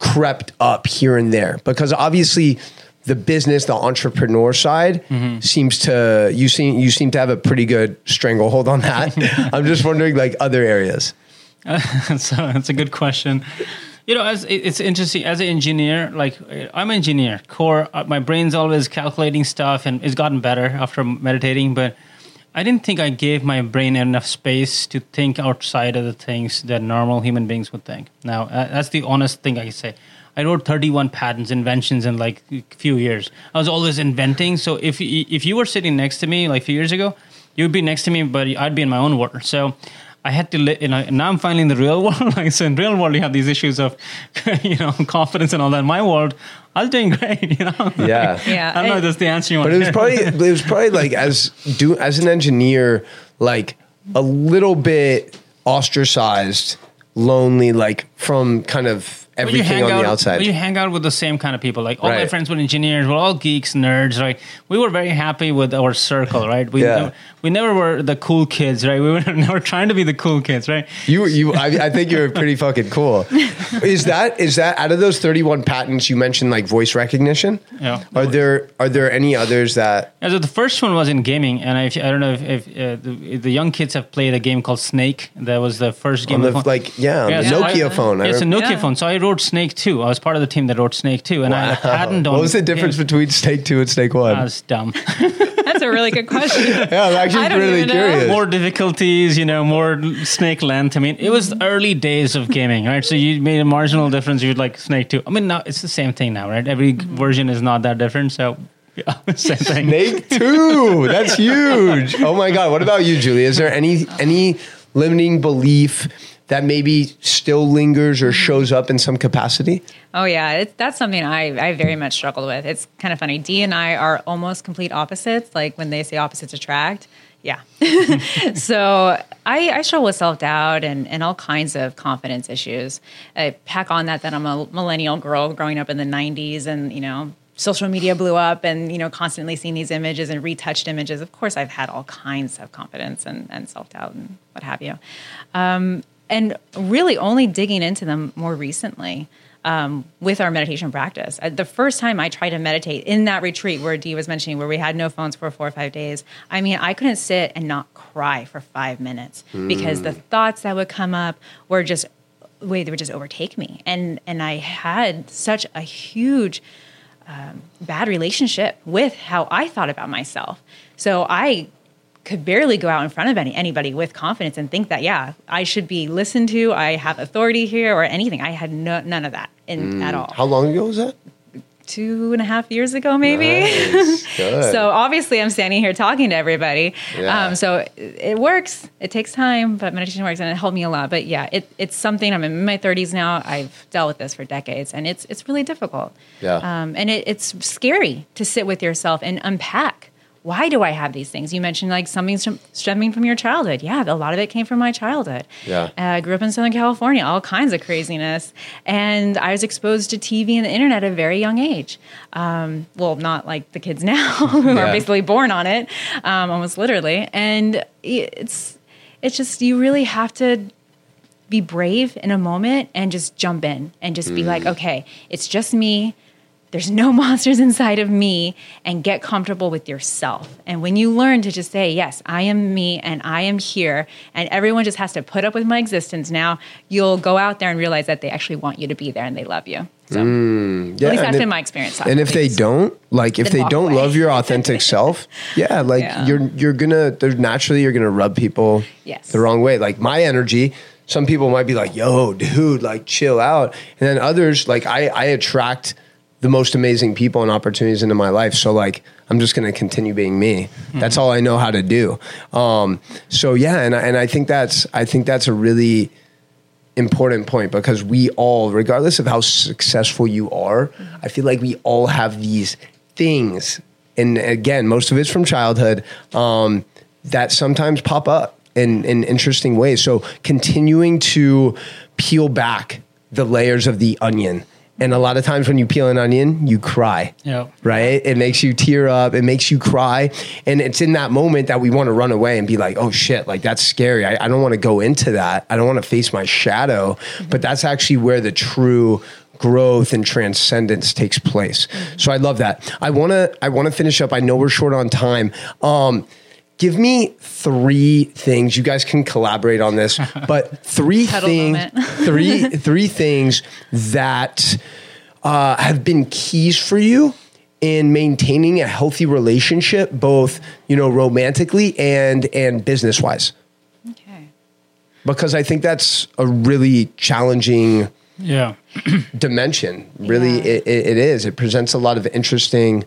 crept up here and there? Because obviously. The business, the entrepreneur side mm-hmm. seems to you seem you seem to have a pretty good stranglehold on that. I'm just wondering, like other areas. so that's a good question. You know, as it's interesting as an engineer, like I'm an engineer, core. uh, My brain's always calculating stuff, and it's gotten better after meditating. But I didn't think I gave my brain enough space to think outside of the things that normal human beings would think. Now, uh, that's the honest thing I can say. I wrote 31 patents, inventions in like a few years. I was always inventing. So if if you were sitting next to me like a few years ago, you would be next to me, but I'd be in my own world. So I had to, li- you know, now I'm finally in the real world. like, so in real world, you have these issues of, you know, confidence and all that. In my world, I was doing great, you know. Yeah. Yeah, I don't know if that's the answer you want. But it was probably it was probably like as do as an engineer, like a little bit ostracized, lonely, like from kind of When you everything hang on out, the outside. when you hang out with the same kind of people, like all my friends were engineers, we're all geeks, nerds, right? We were very happy with our circle, right? We Yeah. never, we never were the cool kids, right? We were never trying to be the cool kids, right? You, you, I, I think you're pretty fucking cool. Is that is that out of those 31 patents you mentioned, like voice recognition? Yeah. Are there are there any others that? Yeah, so the first one was in gaming, and I, I don't know if, if uh, the, the young kids have played a game called Snake. That was the first game. On the, of- like yeah, on the Nokia I- phone. Yeah, it's a Nokia Yeah. phone. So I wrote Snake 2. I was part of the team that wrote Snake 2, and I had a patent on what was the difference games. between Snake Two and Snake One? That's dumb. That's a really good question. yeah, I'm actually I don't really even know. curious. more difficulties, you know, more snake length. I mean, it was the early days of gaming, right? So you made a marginal difference. You'd like Snake 2. I mean, now it's the same thing now, right? Every version is not that different. So, yeah, same thing. Snake two. That's huge. Oh my god. What about you, Julie? Is there any any limiting belief that maybe still lingers or shows up in some capacity? Oh yeah, it's, that's something I, I very much struggled with. It's kind of funny. Dee and I are almost complete opposites. Like when they say opposites attract. Yeah. so I, I struggle with self doubt and, and all kinds of confidence issues. I pack on that that I'm a millennial girl growing up in the 90s and, you know, social media blew up and, you know, constantly seeing these images and retouched images. Of course, I've had all kinds of confidence and, and self doubt and what have you. Um, and really only digging into them more recently um, with our meditation practice. Uh, The first time I tried to meditate in that retreat where Dee was mentioning, where we had no phones for four or five days, I mean, I couldn't sit and not cry for five minutes because the thoughts that would come up were just, way they would just overtake me. And, and I had such a huge um, bad relationship with how I thought about myself. So I could barely go out in front of any anybody with confidence and think that yeah I should be listened to I have authority here or anything I had no, none of that in at all How long ago was that? two and a half years ago maybe Nice. Good. so obviously I'm standing here talking to everybody Yeah. um, so it, it works it takes time but meditation works and it helped me a lot but yeah it, it's something I'm in my 30s now I've dealt with this for decades and it's it's really difficult Yeah. um, and it, it's scary to sit with yourself and unpack why do I have these things? You mentioned like something stemming from your childhood. Yeah, a lot of it came from my childhood. Yeah. Uh, I grew up in Southern California, all kinds of craziness. And I was exposed to TV and the internet at a very young age. Um, well, not like the kids now who Yeah. are basically born on it, um, almost literally. And it's, it's just, you really have to be brave in a moment and just jump in and just be like, okay, it's just me there's no monsters inside of me and get comfortable with yourself. And when you learn to just say, yes, I am me and I am here and everyone just has to put up with my existence now, you'll go out there and realize that they actually want you to be there and they love you. So Yeah, at least that's if- been my experience. And if they don't, like if they don't away. love your authentic self, yeah, like Yeah. you're you're gonna naturally you're gonna rub people Yes. the wrong way. Like my energy, some people might be like, "Yo, dude, like chill out," and then others like I I attract the most amazing people and opportunities into my life. So like I'm just gonna continue being me. That's all I know how to do. Um, so yeah, and I, and I think that's I think that's a really important point because we all, regardless of how successful you are, I feel like we all have these things. And again, most of it's from childhood um, that sometimes pop up in, in interesting ways. So continuing to peel back the layers of the onion. And a lot of times when you peel an onion, you cry Yeah. right? It makes you tear up, it makes you cry. And it's in that moment that we want to run away and be like, oh shit, like that's scary. I, I don't want to go into that. I don't want to face my shadow. But that's actually where the true growth and transcendence takes place. So I love that. I want to I want to finish up. I know we're short on time. Um Give me three things. You guys can collaborate on this, but three things, three three things that uh, have been keys for you in maintaining a healthy relationship, both you know romantically and and business wise? Okay. Because I think that's a really challenging Yeah. dimension. Really, Yeah. it, it, it is. It presents a lot of interesting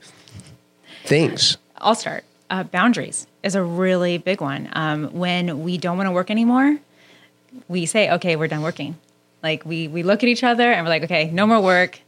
things. I'll start. Uh, boundaries is a really big one. Um, when we don't want to work anymore, we say, "Okay, we're done working." Like we we look at each other and we're like, "Okay, no more work.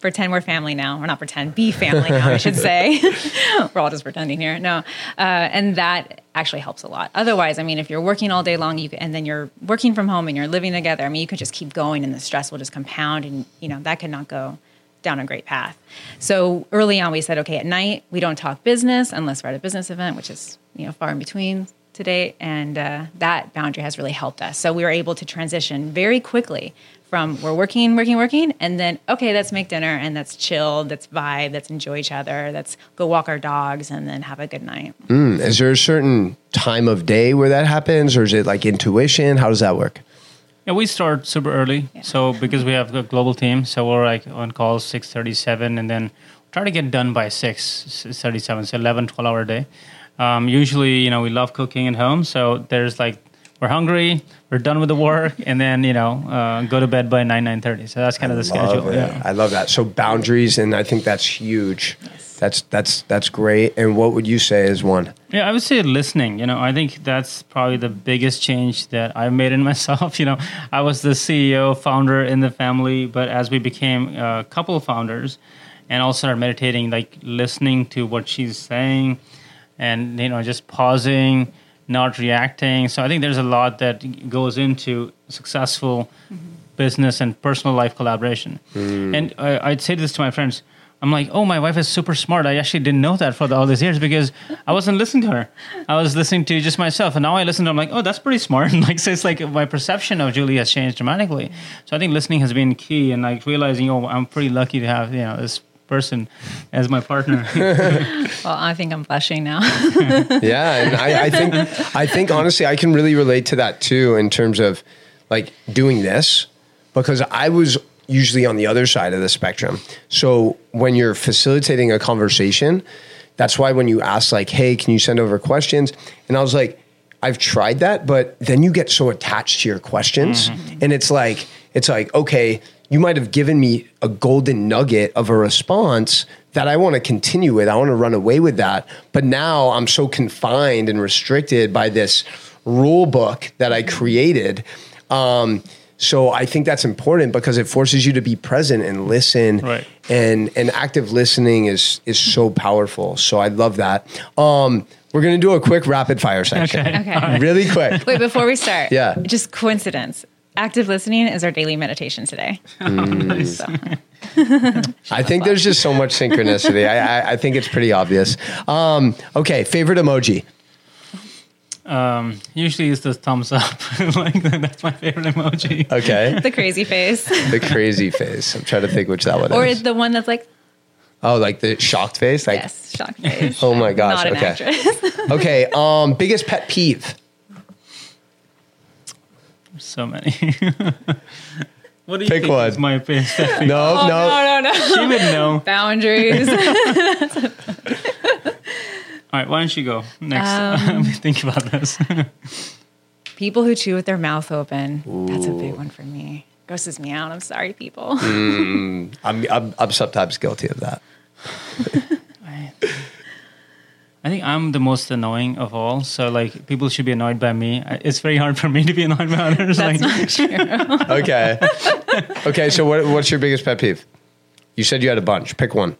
Pretend we're family now. We're not pretend. Be family now. I should say. we're all just pretending here. No, uh, and that actually helps a lot. Otherwise, I mean, if you're working all day long, you and then you're working from home and you're living together, I mean, you could just keep going, and the stress will just compound, and you know that could not go down a great path. So early on, we said, okay, at night we don't talk business unless we're at a business event, which is you know far in between today, and uh, that boundary has really helped us. So we were able to transition very quickly from we're working, working, working, and then okay, let's make dinner and let's chill, let's vibe, let's enjoy each other, let's go walk our dogs, and then have a good night. Is there a certain time of day where that happens, or is it like intuition? How does that work? Yeah, we start super early. So because we have a global team, so we're like on call six thirty seven, and then try to get done by six thirty seven. So 11, 12 hour day. Um, usually, you know, we love cooking at home, so there's like we're hungry, we're done with the work, and then you know uh, go to bed by nine nine thirty. So that's kind of the schedule. It. Yeah. I love that. So boundaries, and I think that's huge. That's that's that's great. And what would you say is one? Yeah, I would say listening. You know, I think that's probably the biggest change that I've made in myself. You know, I was the CEO, founder in the family, but as we became a couple of founders and all started meditating, like listening to what she's saying and, you know, just pausing, not reacting. So I think there's a lot that goes into successful mm-hmm. business and personal life collaboration. Mm. And I, I'd say this to my friends. I'm like, oh, my wife is super smart. I actually didn't know that for all these years because I wasn't listening to her. I was listening to just myself, and now I listen to. her, I'm like, oh, that's pretty smart. And like, so it's like my perception of Julie has changed dramatically. So I think listening has been key, and like realizing, oh, I'm pretty lucky to have you know this person as my partner. Well, I think I'm blushing now. Yeah, and I, I think I think honestly, I can really relate to that too in terms of like doing this because I was usually on the other side of the spectrum. So when you're facilitating a conversation, that's why when you ask like, "Hey, can you send over questions?" and I was like, "I've tried that, but then you get so attached to your questions, and it's like it's like okay." You might have given me a golden nugget of a response that I want to continue with. I want to run away with that. But now I'm so confined and restricted by this rule book that I created. Um, so I think that's important because it forces you to be present and listen. Right. And and active listening is is so powerful. So I love that. Um, we're gonna do a quick rapid fire section. Okay. Okay. Really quick. Wait, before we start, Yeah. just coincidence. Active listening is our daily meditation today. So, I think there's just so much synchronicity. I, I, I think it's pretty obvious. Um, okay, favorite emoji. Um, usually it's the thumbs up. like that's my favorite emoji. Okay. the crazy face, the crazy face. I'm trying to think which that one or is. Or the one that's like, Oh, like the shocked face? Like yes, shock face. Oh my gosh, Not an okay. okay, um biggest pet peeve. So many. what do you Pick think one. is my best? No, Oh, no. no, no, no. She would know. Boundaries. All right, why don't you go next? Um, Let me think about this. people who chew with their mouth open. That's a big one for me. Grosses me out. I'm sorry, people. I'm, I'm I'm sometimes guilty of that. I, I think I'm the most annoying of all. So like people should be annoyed by me. It's very hard for me to be annoyed by others. That's like, not true. Okay. okay, so what, what's your biggest pet peeve? You said you had a bunch. Pick one.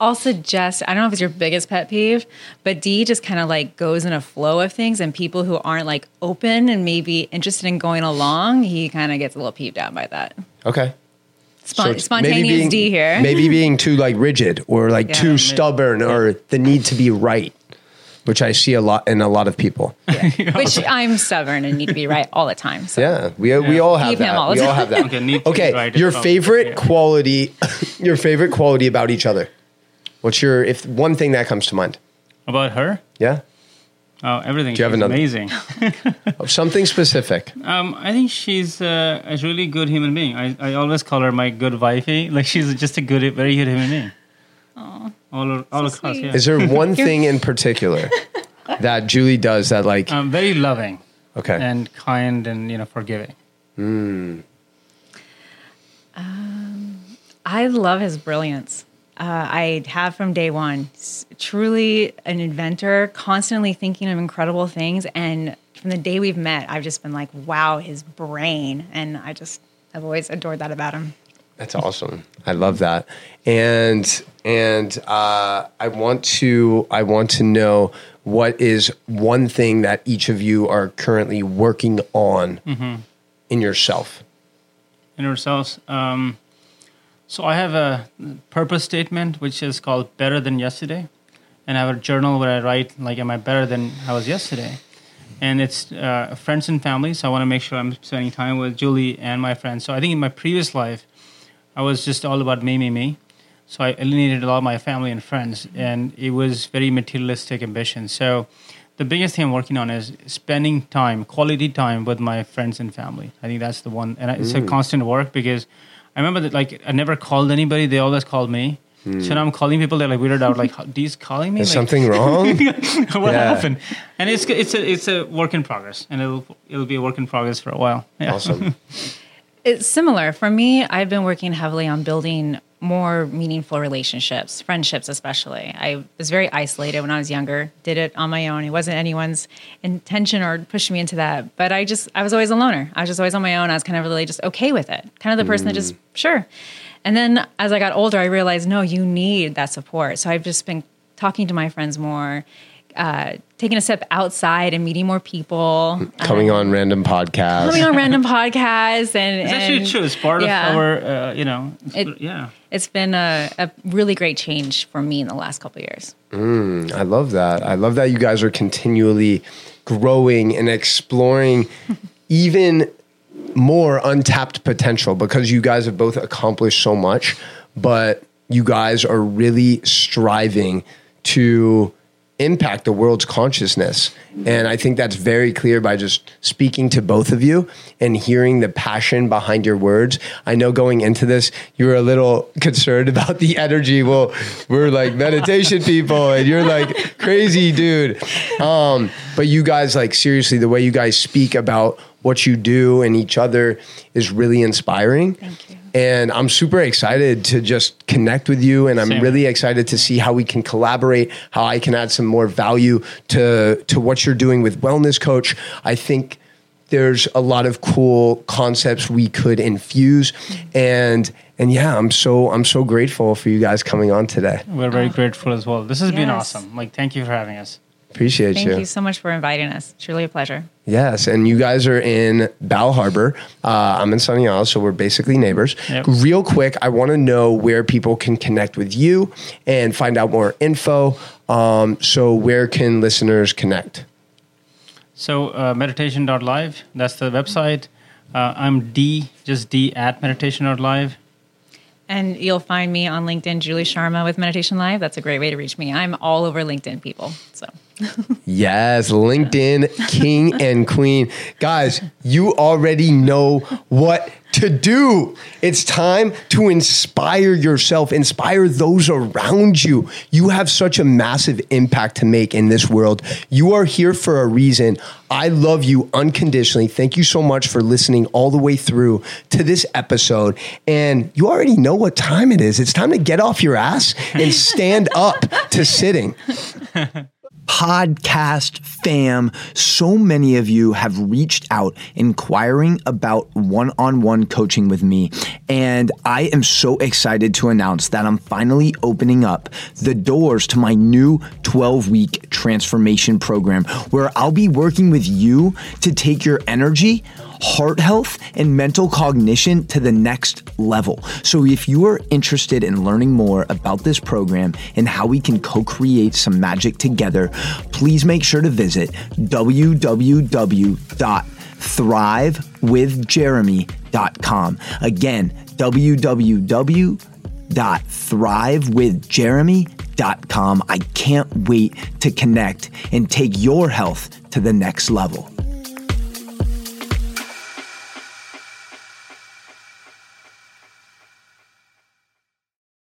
I'll suggest, I don't know if it's your biggest pet peeve, but Dee just kind of like goes in a flow of things and people who aren't like open and maybe interested in going along, he kind of gets a little peeved out by that. Okay. Spon- So spontaneous being, Dee here. Maybe being too like rigid or like Yeah. too Maybe. stubborn or the need to be right, which I see a lot in a lot of people. Which I'm stubborn and need to be right all the time. So Yeah, we we all have Keep that. all We all have that. Okay, need to be Okay, right your favorite yeah. quality, your favorite quality about each other. What's your if one thing that comes to mind? about her, Yeah, oh, everything. Do you have She's another? amazing. something specific. Um, I think she's uh, a really good human being. I, I always call her my good wifey. Like she's just a good, very good human being. all all across. Yeah. Is there one thing in particular that Julie does that like? um, very loving Okay, and kind and you know forgiving. I love his brilliance. Uh, I have from day one. He's truly an inventor, constantly thinking of incredible things. And from the day we've met, I've just been like, wow, his brain. And I just, I've always adored that about him. That's awesome. I love that. And and uh, I want to I want to know what is one thing that each of you are currently working on in yourself. in ourselves. Um, so I have a purpose statement which is called "Better Than Yesterday," and I have a journal where I write like, "Am I better than I was yesterday?" And it's uh, friends and family. So I want to make sure I'm spending time with Julie and my friends. So I think in my previous life, I was just all about me, me, me. So I alienated a lot of my family and friends, and it was very materialistic ambition. So the biggest thing I'm working on is spending time, quality time with my friends and family. I think that's the one, and it's a constant work because I remember that like I never called anybody; they always called me. Hmm. So now I'm calling people. They're like weirded out. Like, "How- "These calling me? Is Like, something wrong? what Yeah. happened?" And it's it's a it's a work in progress, and it'll it'll be a work in progress for a while. Yeah. awesome. It's similar. For me, I've been working heavily on building more meaningful relationships, friendships especially. I was very isolated when I was younger, did it on my own. It wasn't anyone's intention or pushing me into that. But I just, I was always a loner. I was just always on my own. I was kind of really just okay with it. Kind of the person that just, sure. And then as I got older, I realized, no, you need that support. So I've just been talking to my friends more, uh, taking a step outside and meeting more people. Coming on random podcasts. Coming on random podcasts and It's actually and- true. It's part yeah. of our, uh, you know, it's- It- yeah. it's been a, a really great change for me in the last couple of years. I love that. I love that you guys are continually growing and exploring even more untapped potential because you guys have both accomplished so much, but you guys are really striving to impact the world's consciousness. And I think that's very clear by just speaking to both of you and hearing the passion behind your words. I know going into this, you were a little concerned about the energy. Well, we're like meditation people and you're like crazy dude. Um, but you guys like seriously, the way you guys speak about what you do and each other is really inspiring. Thank you. And I'm super excited to just connect with you. And I'm Same. really excited to see how we can collaborate, how I can add some more value to, to what you're doing with Wellness Coach. I think there's a lot of cool concepts we could infuse. And and yeah, I'm so I'm so grateful for you guys coming on today. We're very grateful as well. This has been awesome. Like, thank you for having us. Appreciate you. Thank you so much for inviting us. Truly a pleasure. Yes, and you guys are in Bal Harbour. Uh, I'm in Sunny Isles, so we're basically neighbors. Yep. Real quick, I want to know where people can connect with you and find out more info. Um, so, where can listeners connect? So, uh, meditation.live, that's the website. Uh, I'm Dee, just D at meditation.live. And you'll find me on LinkedIn, Julie Sharma with Meditation Live. That's a great way to reach me. I'm all over LinkedIn, people. So. Yes, LinkedIn king and queen. Guys, you already know what to do. It's time to inspire yourself, inspire those around you. You have such a massive impact to make in this world. You are here for a reason. I love you unconditionally. Thank you so much for listening all the way through to this episode. And you already know what time it is. It's time to get off your ass and stand up to sitting. podcast fam, so many of you have reached out inquiring about one on one coaching with me. And I am so excited to announce that I'm finally opening up the doors to my new 12 week transformation program where I'll be working with you to take your energy heart health and mental cognition to the next level. So, if you are interested in learning more about this program and how we can co create some magic together, please make sure to visit www.thrivewithjeremy.com. Again, www.thrivewithjeremy.com. I can't wait to connect and take your health to the next level.